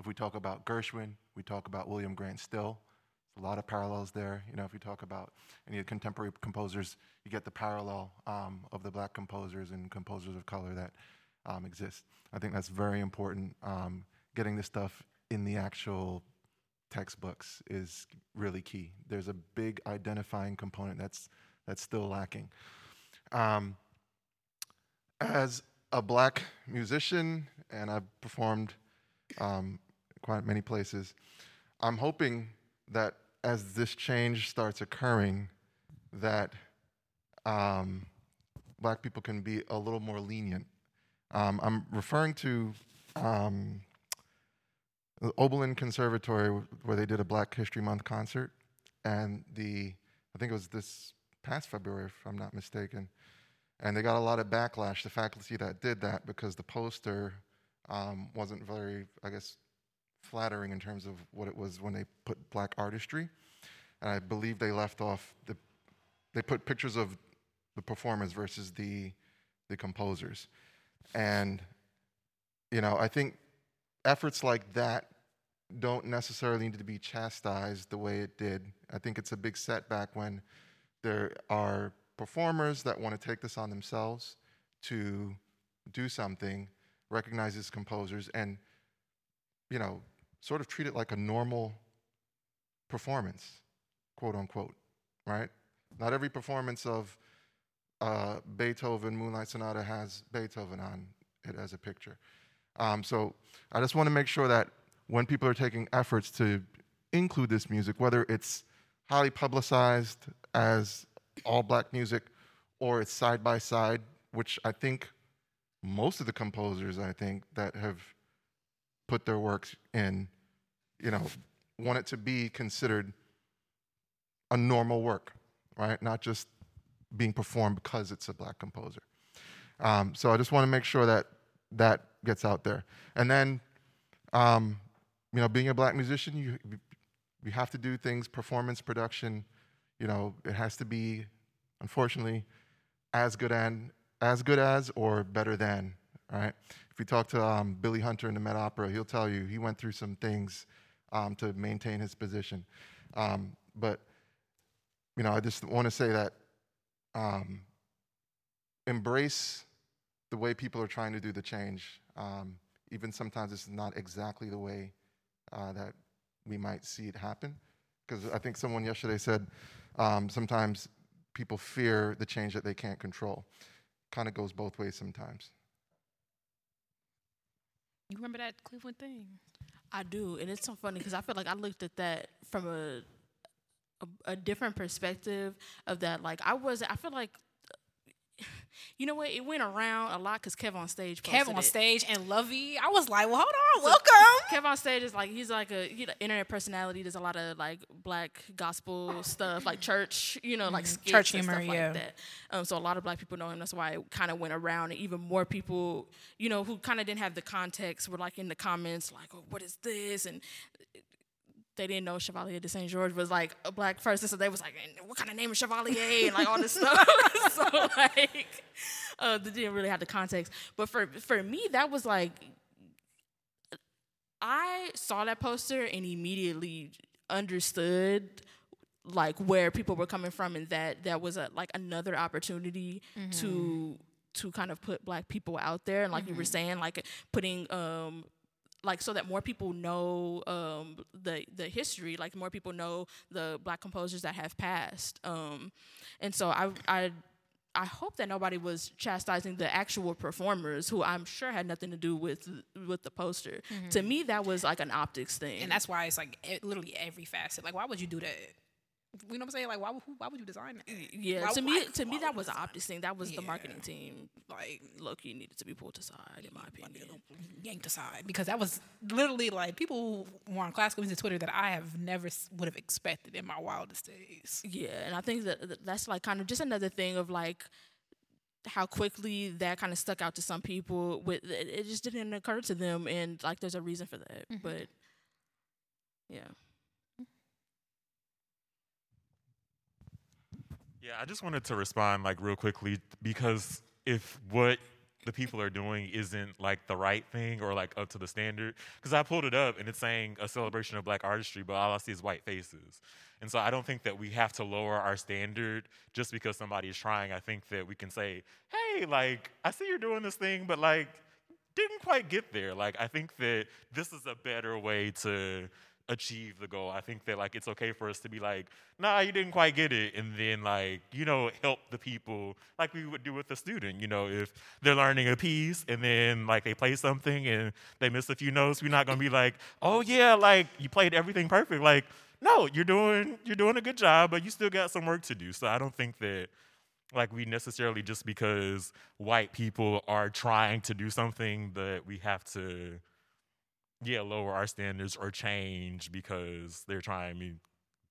Speaker 11: If we talk about Gershwin, we talk about William Grant Still. A lot of parallels there. You know, if you talk about any of the contemporary composers, you get the parallel um, of the black composers and composers of color that um, exist. I think that's very important. Um, getting this stuff in the actual textbooks is really key. There's a big identifying component that's that's still lacking. Um, as a black musician, and I've performed um, quite many places, I'm hoping that as this change starts occurring, that um, black people can be a little more lenient. Um, I'm referring to um, the Oberlin Conservatory, where they did a Black History Month concert, and the I think it was this past February, if I'm not mistaken, and they got a lot of backlash. The faculty that did that because the poster um, wasn't very, I guess, flattering in terms of what it was when they put black artistry, and I believe they left off the they put pictures of the performers versus the the composers, and you know I think efforts like that don't necessarily need to be chastised the way it did. I think it's a big setback when there are performers that want to take this on themselves to do something, recognize as composers, and you know, sort of treat it like a normal performance, quote unquote, right? Not every performance of uh, Beethoven Moonlight Sonata has Beethoven on it as a picture. Um, so I just want to make sure that when people are taking efforts to include this music, whether it's highly publicized as all black music or it's side by side, which I think most of the composers I think that have put their works in, you know, want it to be considered a normal work, right? Not just being performed because it's a black composer. Um, so I just want to make sure that that gets out there. And then, um, you know, being a black musician, you you have to do things, performance, production. You know, it has to be, unfortunately, as good and as good as or better than. Right? If you talk to um, Billy Hunter in the Met Opera, he'll tell you he went through some things um, to maintain his position. Um, but you know, I just want to say that um, embrace the way people are trying to do the change. Um, even sometimes it's not exactly the way uh, that we might see it happen. Because I think someone yesterday said um, sometimes people fear the change that they can't control. Kind of goes both ways sometimes.
Speaker 1: You remember that Cleveland thing?
Speaker 2: I do, and it's so funny because I feel like I looked at that from a, a a different perspective of that. Like I was, I feel like, you know what? It went around a lot because Kev on stage.
Speaker 1: Kev on
Speaker 2: it.
Speaker 1: stage and Lovey. I was like, well, hold on,
Speaker 2: So,
Speaker 1: welcome.
Speaker 2: Kev on stage is like he's like a you know, internet personality. There's a lot of like black gospel stuff, like church, you know, like skits
Speaker 1: Church humor,
Speaker 2: stuff
Speaker 1: yeah.
Speaker 2: like that. Um, so a lot of black people know him. That's why it kind of went around, and even more people, you know, who kind of didn't have the context were like in the comments, like, oh, "What is this?" and they didn't know Chevalier de Saint George was like a black person, so they was like, "What kind of name is Chevalier?" and like all this stuff. so like, uh, they didn't really have the context. But for for me, that was like, I saw that poster and immediately understood like where people were coming from, and that that was a like another opportunity to to kind of put black people out there and like you were saying like putting um like so that more people know um, the the history, like more people know the black composers that have passed. Um, and so I I I hope that nobody was chastising the actual performers, who I'm sure had nothing to do with with the poster. To me, that was like an optics thing.
Speaker 1: And that's why it's like literally every facet. Like, why would you do that? You know what I'm saying? Like, why would who, why would you design that?
Speaker 2: yeah,
Speaker 1: Why-
Speaker 2: to me,
Speaker 1: why-
Speaker 2: to me that was
Speaker 1: you
Speaker 2: an optics thing. That was the marketing team.
Speaker 1: Like, look,
Speaker 2: Loki needed to be pulled aside, in my opinion.
Speaker 1: yanked aside because that was literally like people who are on classical music Twitter that I have never would have expected in my wildest days.
Speaker 2: Yeah, and I think that that- that's like kind of just another thing of like how quickly that kind of stuck out to some people. With it, it just didn't occur to them, and like there's a reason for that. Mm-hmm. But yeah,
Speaker 5: Yeah, I just wanted to respond like real quickly because if what the people are doing isn't like the right thing or like up to the standard, because I pulled it up and it's saying a celebration of black artistry, but all I see is white faces. And so I don't think that we have to lower our standard just because somebody is trying. I think that we can say, hey, like, I see you're doing this thing, but like, didn't quite get there. Like, I think that this is a better way to achieve the goal. I think that like it's okay for us to be like, nah, you didn't quite get it, and then like you know help the people like we would do with the student. You know, if they're learning a piece and then like they play something and they miss a few notes, we're not gonna be like, oh yeah, like you played everything perfect. Like, no, you're doing you're doing a good job, but you still got some work to do. So I don't think that like we necessarily just because white people are trying to do something that we have to yeah lower our standards or change because they're trying me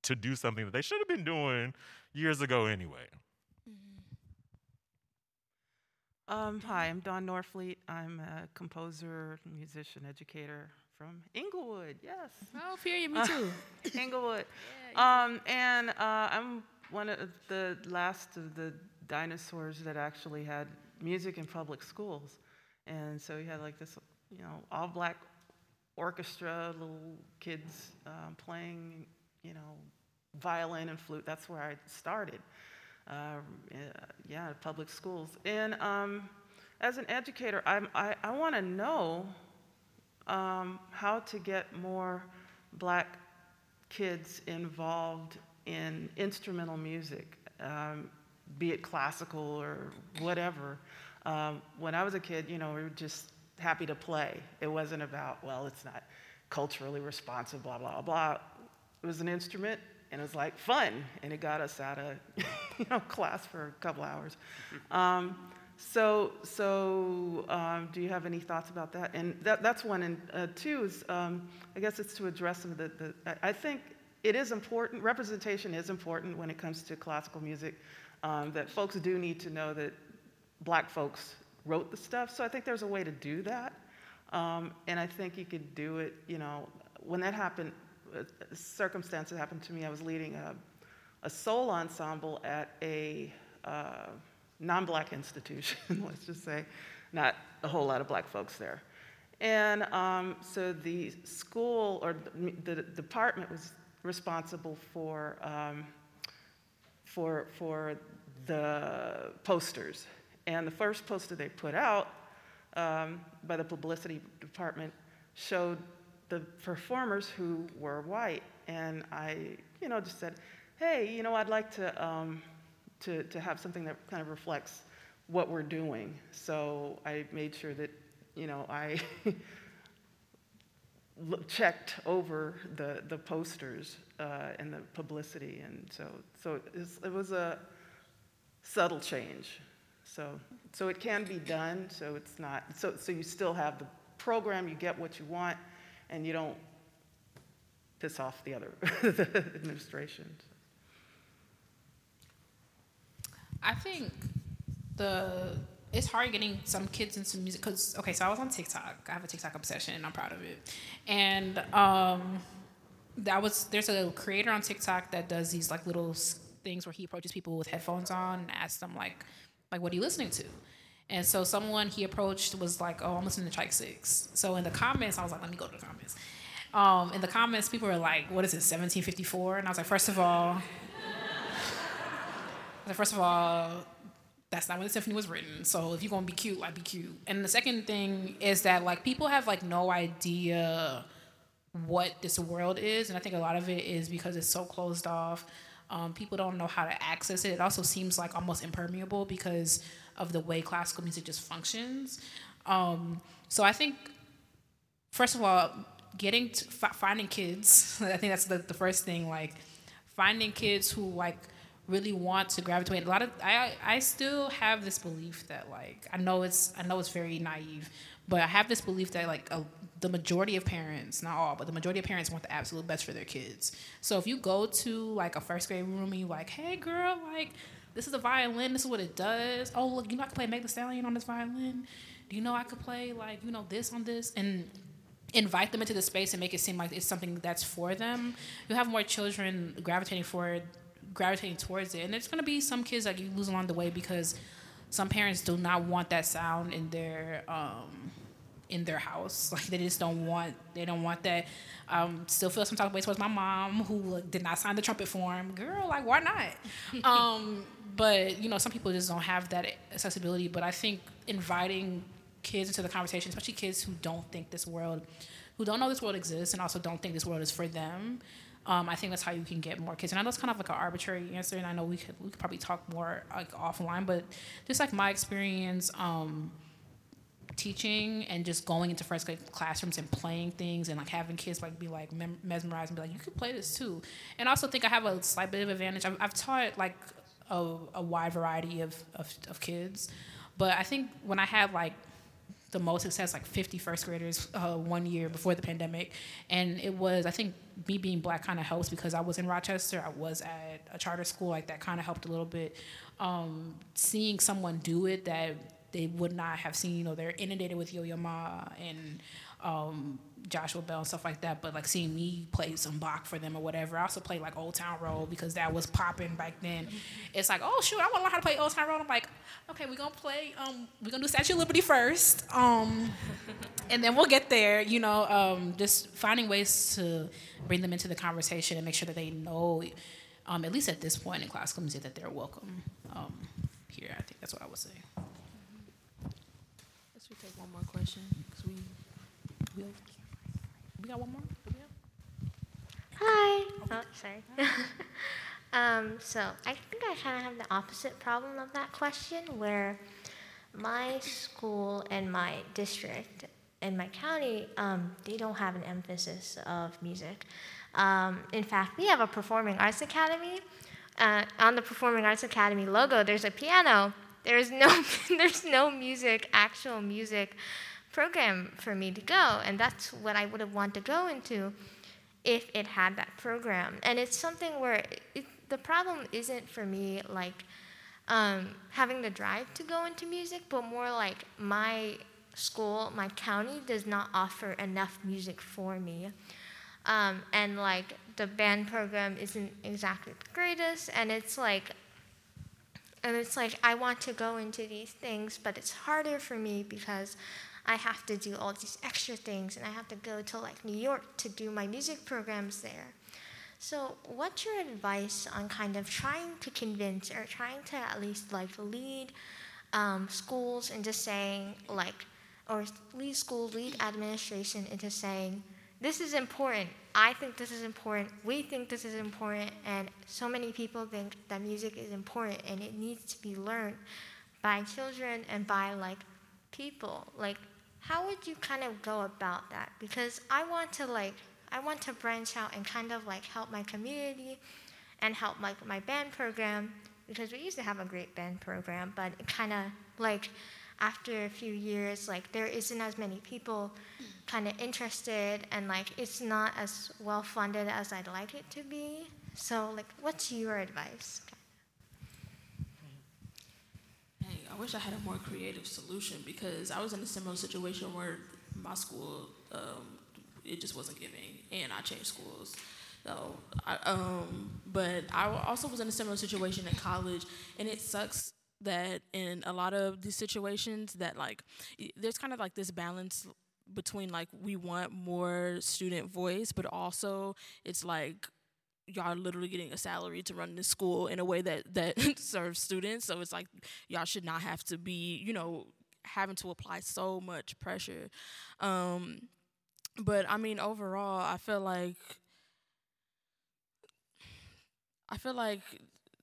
Speaker 5: to do something that they should have been doing years ago anyway
Speaker 12: Um, hi, I'm Dawn Norfleet. I'm a composer, musician, educator from Inglewood. Yes,
Speaker 2: oh, period, me too.
Speaker 12: Inglewood. Um, and uh, I'm one of the last of the dinosaurs that actually had music in public schools. And so we had like this, you know, all black orchestra, little kids um, playing, you know, violin and flute. That's where I started. Uh, yeah, public schools. And um, as an educator, I'm, I, I want to know um, how to get more black kids involved in instrumental music, um, be it classical or whatever. Um, when I was a kid, you know, we were just happy to play. It wasn't about, well, it's not culturally responsive, blah, blah, blah. It was an instrument, and it was like fun, and it got us out of, you know, class for a couple hours. Um, so, so um, do you have any thoughts about that? And that, that's one. And uh, two is, um, I guess it's to address some of the, the I, I think it is important, representation is important when it comes to classical music, um, that folks do need to know that black folks wrote the stuff. So I think there's a way to do that. Um, and I think you could do it, you know, when that happened, uh, circumstances happened to me, I was leading a, a soul ensemble at a uh, non-black institution, let's just say, not a whole lot of black folks there. And um, so the school or the, the department was responsible for, um, for, for the posters. And the first poster they put out um, by the publicity department showed the performers who were white. And I, you know, just said, hey, you know, I'd like to, um, to, to have something that kind of reflects what we're doing. So I made sure that, you know, I checked over the, the posters uh, and the publicity. And so, so it, is, it was a subtle change. So, so it can be done, so it's not, so, so you still have the program, you get what you want, and you don't piss off the other the administration.
Speaker 1: I think the it's hard getting some kids into music because okay, so I was on TikTok. I have a TikTok obsession, and I'm proud of it. And um, that was there's a creator on TikTok that does these like little things where he approaches people with headphones on and asks them like like what are you listening to? And so someone he approached was like, "Oh, I'm listening to Tchaik Six." So in the comments, I was like, "Let me go to the comments." Um, in the comments, people were like, "What is it, 1754?" And I was like, first of all, like, first of all, that's not when the symphony was written. So if you're gonna be cute, like be cute. And the second thing is that like people have like no idea what this world is, and I think a lot of it is because it's so closed off. Um, people don't know how to access it. It also seems like almost impermeable because of the way classical music just functions. Um, so I think, first of all, getting to fi- finding kids. I think that's the, the first thing. Like finding kids who like really want to gravitate. A lot of I I still have this belief that like I know it's I know it's very naive, but I have this belief that like a, the majority of parents, not all, but the majority of parents want the absolute best for their kids. So if you go to like a first grade room and you're like, hey girl, like this is a violin, this is what it does. Oh look, you know I can play Meg Thee Stallion on this violin. Do you know I could play like you know this on this and invite them into the space and make it seem like it's something that's for them, you'll have more children gravitating for gravitating towards it. And there's gonna be some kids that you lose along the way because some parents do not want that sound in their um, in their house. Like they just don't want they don't want that. Um, still feel some type of way towards my mom who like, did not sign the trumpet form. Girl, like why not? um, but you know, some people just don't have that accessibility. But I think inviting kids into the conversation, especially kids who don't think this world, who don't know this world exists, and also don't think this world is for them. Um, I think that's how you can get more kids. And I know it's kind of like an arbitrary answer, and I know we could we could probably talk more like offline, but just like my experience. Um, teaching and just going into first grade classrooms and playing things and like having kids like be like mem- mesmerized and be like you could play this too and I also think i have a slight bit of advantage i've, I've taught like a, a wide variety of, of, of kids but i think when i had like the most success like 50 first graders uh, one year before the pandemic. And it was i think me being black kind of helps because i was in rochester i was at a charter school like that kind of helped a little bit. Um, seeing someone do it that they would not have seen you know they're inundated with yo-yo ma and um, Joshua Bell and stuff like that, but like seeing me play some Bach for them or whatever. I also played like Old Town Road because that was popping back then. It's like, oh shoot, I want to learn how to play Old Town Road. I'm like, okay, we're gonna play. Um, we're gonna do Statue of Liberty first, um, and then we'll get there. You know, um, just finding ways to bring them into the conversation and make sure that they know, um, at least at this point in classical music, that they're welcome um, here. I think that's what I would say.
Speaker 2: Let's take one more question because we we we got one more. Do we have-
Speaker 4: Hi. Oh, sorry. um, so I think I kind of have the opposite problem of that question, where my school and my district and my county, um, they don't have an emphasis of music. Um, in fact, we have a performing arts academy. Uh, on the performing arts academy logo, there's a piano. There's no, there's no music, actual music program for me to go, and that's what I would have wanted to go into if it had that program. And it's something where it, the problem isn't for me like um, having the drive to go into music, but more like my school, my county does not offer enough music for me. Um, and like the band program isn't exactly the greatest, and it's like and it's like I want to go into these things, but it's harder for me because I have to do all these extra things and I have to go to like New York to do my music programs there. So, what's your advice on kind of trying to convince or trying to at least like lead um, schools into saying like, or lead schools, lead administration into saying, this is important. I think this is important. We think this is important. And so many people think that music is important and it needs to be learned by children and by like people. Like, how would you kind of go about that? Because I want to like, I want to branch out and kind of like help my community and help like my band program because we used to have a great band program, but it kind of like after a few years, like there isn't as many people kind of interested and like it's not as well funded as I'd like it to be. So like, what's your advice?
Speaker 2: Hey, I wish I had a more creative solution because I was in a similar situation where my school, um, it just wasn't giving, and I changed schools. So, I, um, but I also was in a similar situation in college, and it sucks that in a lot of these situations that like there's kind of like this balance between like we want more student voice, but also it's like y'all literally getting a salary to run this school in a way that that serves students. So it's like y'all should not have to be, you know, having to apply so much pressure. Um, but I mean, overall, I feel like I feel like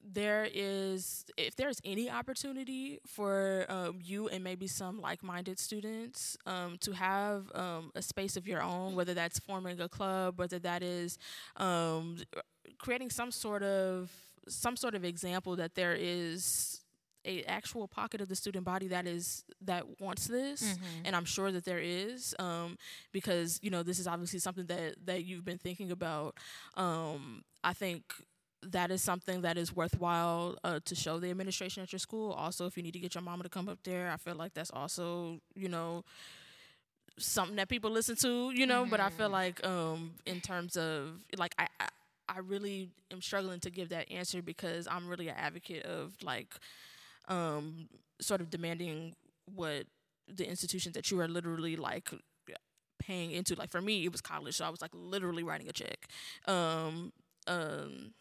Speaker 2: there is if there's any opportunity for um, you and maybe some like-minded students um, to have um, a space of your own whether that's forming a club whether that is um, creating some sort of some sort of example that there is a actual pocket of the student body that is that wants this
Speaker 10: Mhm.
Speaker 2: and i'm sure that there is um, because you know this is obviously something that that you've been thinking about um, i think that is something that is worthwhile uh, to show the administration at your school. Also, if you need to get your mama to come up there, I feel like that's also, you know, something that people listen to, you know. But I feel like, um, in terms of like, I, I, I really am struggling to give that answer because I'm really an advocate of like, um, sort of demanding what the institutions that you are literally like paying into. Like for me, it was college, so I was like literally writing a check. Um, um,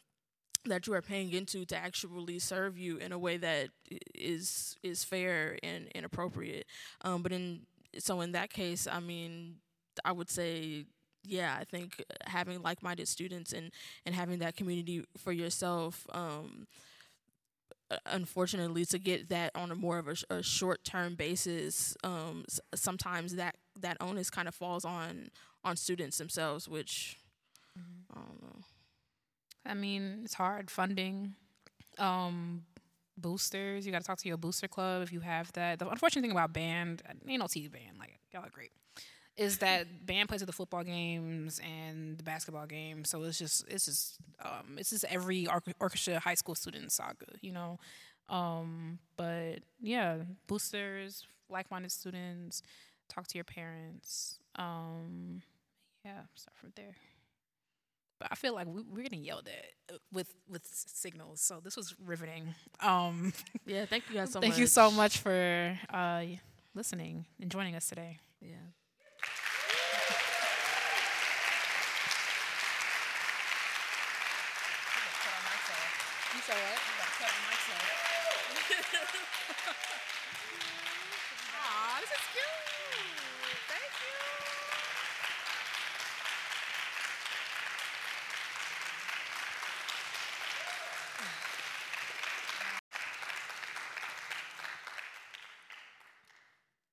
Speaker 2: that you are paying into to actually serve you in a way that is is fair and, and appropriate. Um, but in so in that case, I mean, I would say, yeah, I think having like minded students and and having that community for yourself. Um, unfortunately to get that on a more of a, sh- a short term basis um, s- sometimes that that onus kind of falls on on students themselves which I don't know.
Speaker 1: I mean, it's hard funding. Um, boosters, you got to talk to your booster club if you have that. The unfortunate thing about band, ain't no T band, like y'all are great, is that band plays at the football games and the basketball games. So it's just, it's just, um, it's just every orchestra high school student saga, you know. Um, but yeah, boosters, like-minded students, talk to your parents. Um, yeah, start from there. But I feel like we, we're getting yelled at uh, with with signals. So this was riveting. Um,
Speaker 2: Yeah, thank you guys so
Speaker 1: thank you so
Speaker 2: much.
Speaker 1: much for uh, listening and joining us today.
Speaker 2: Yeah.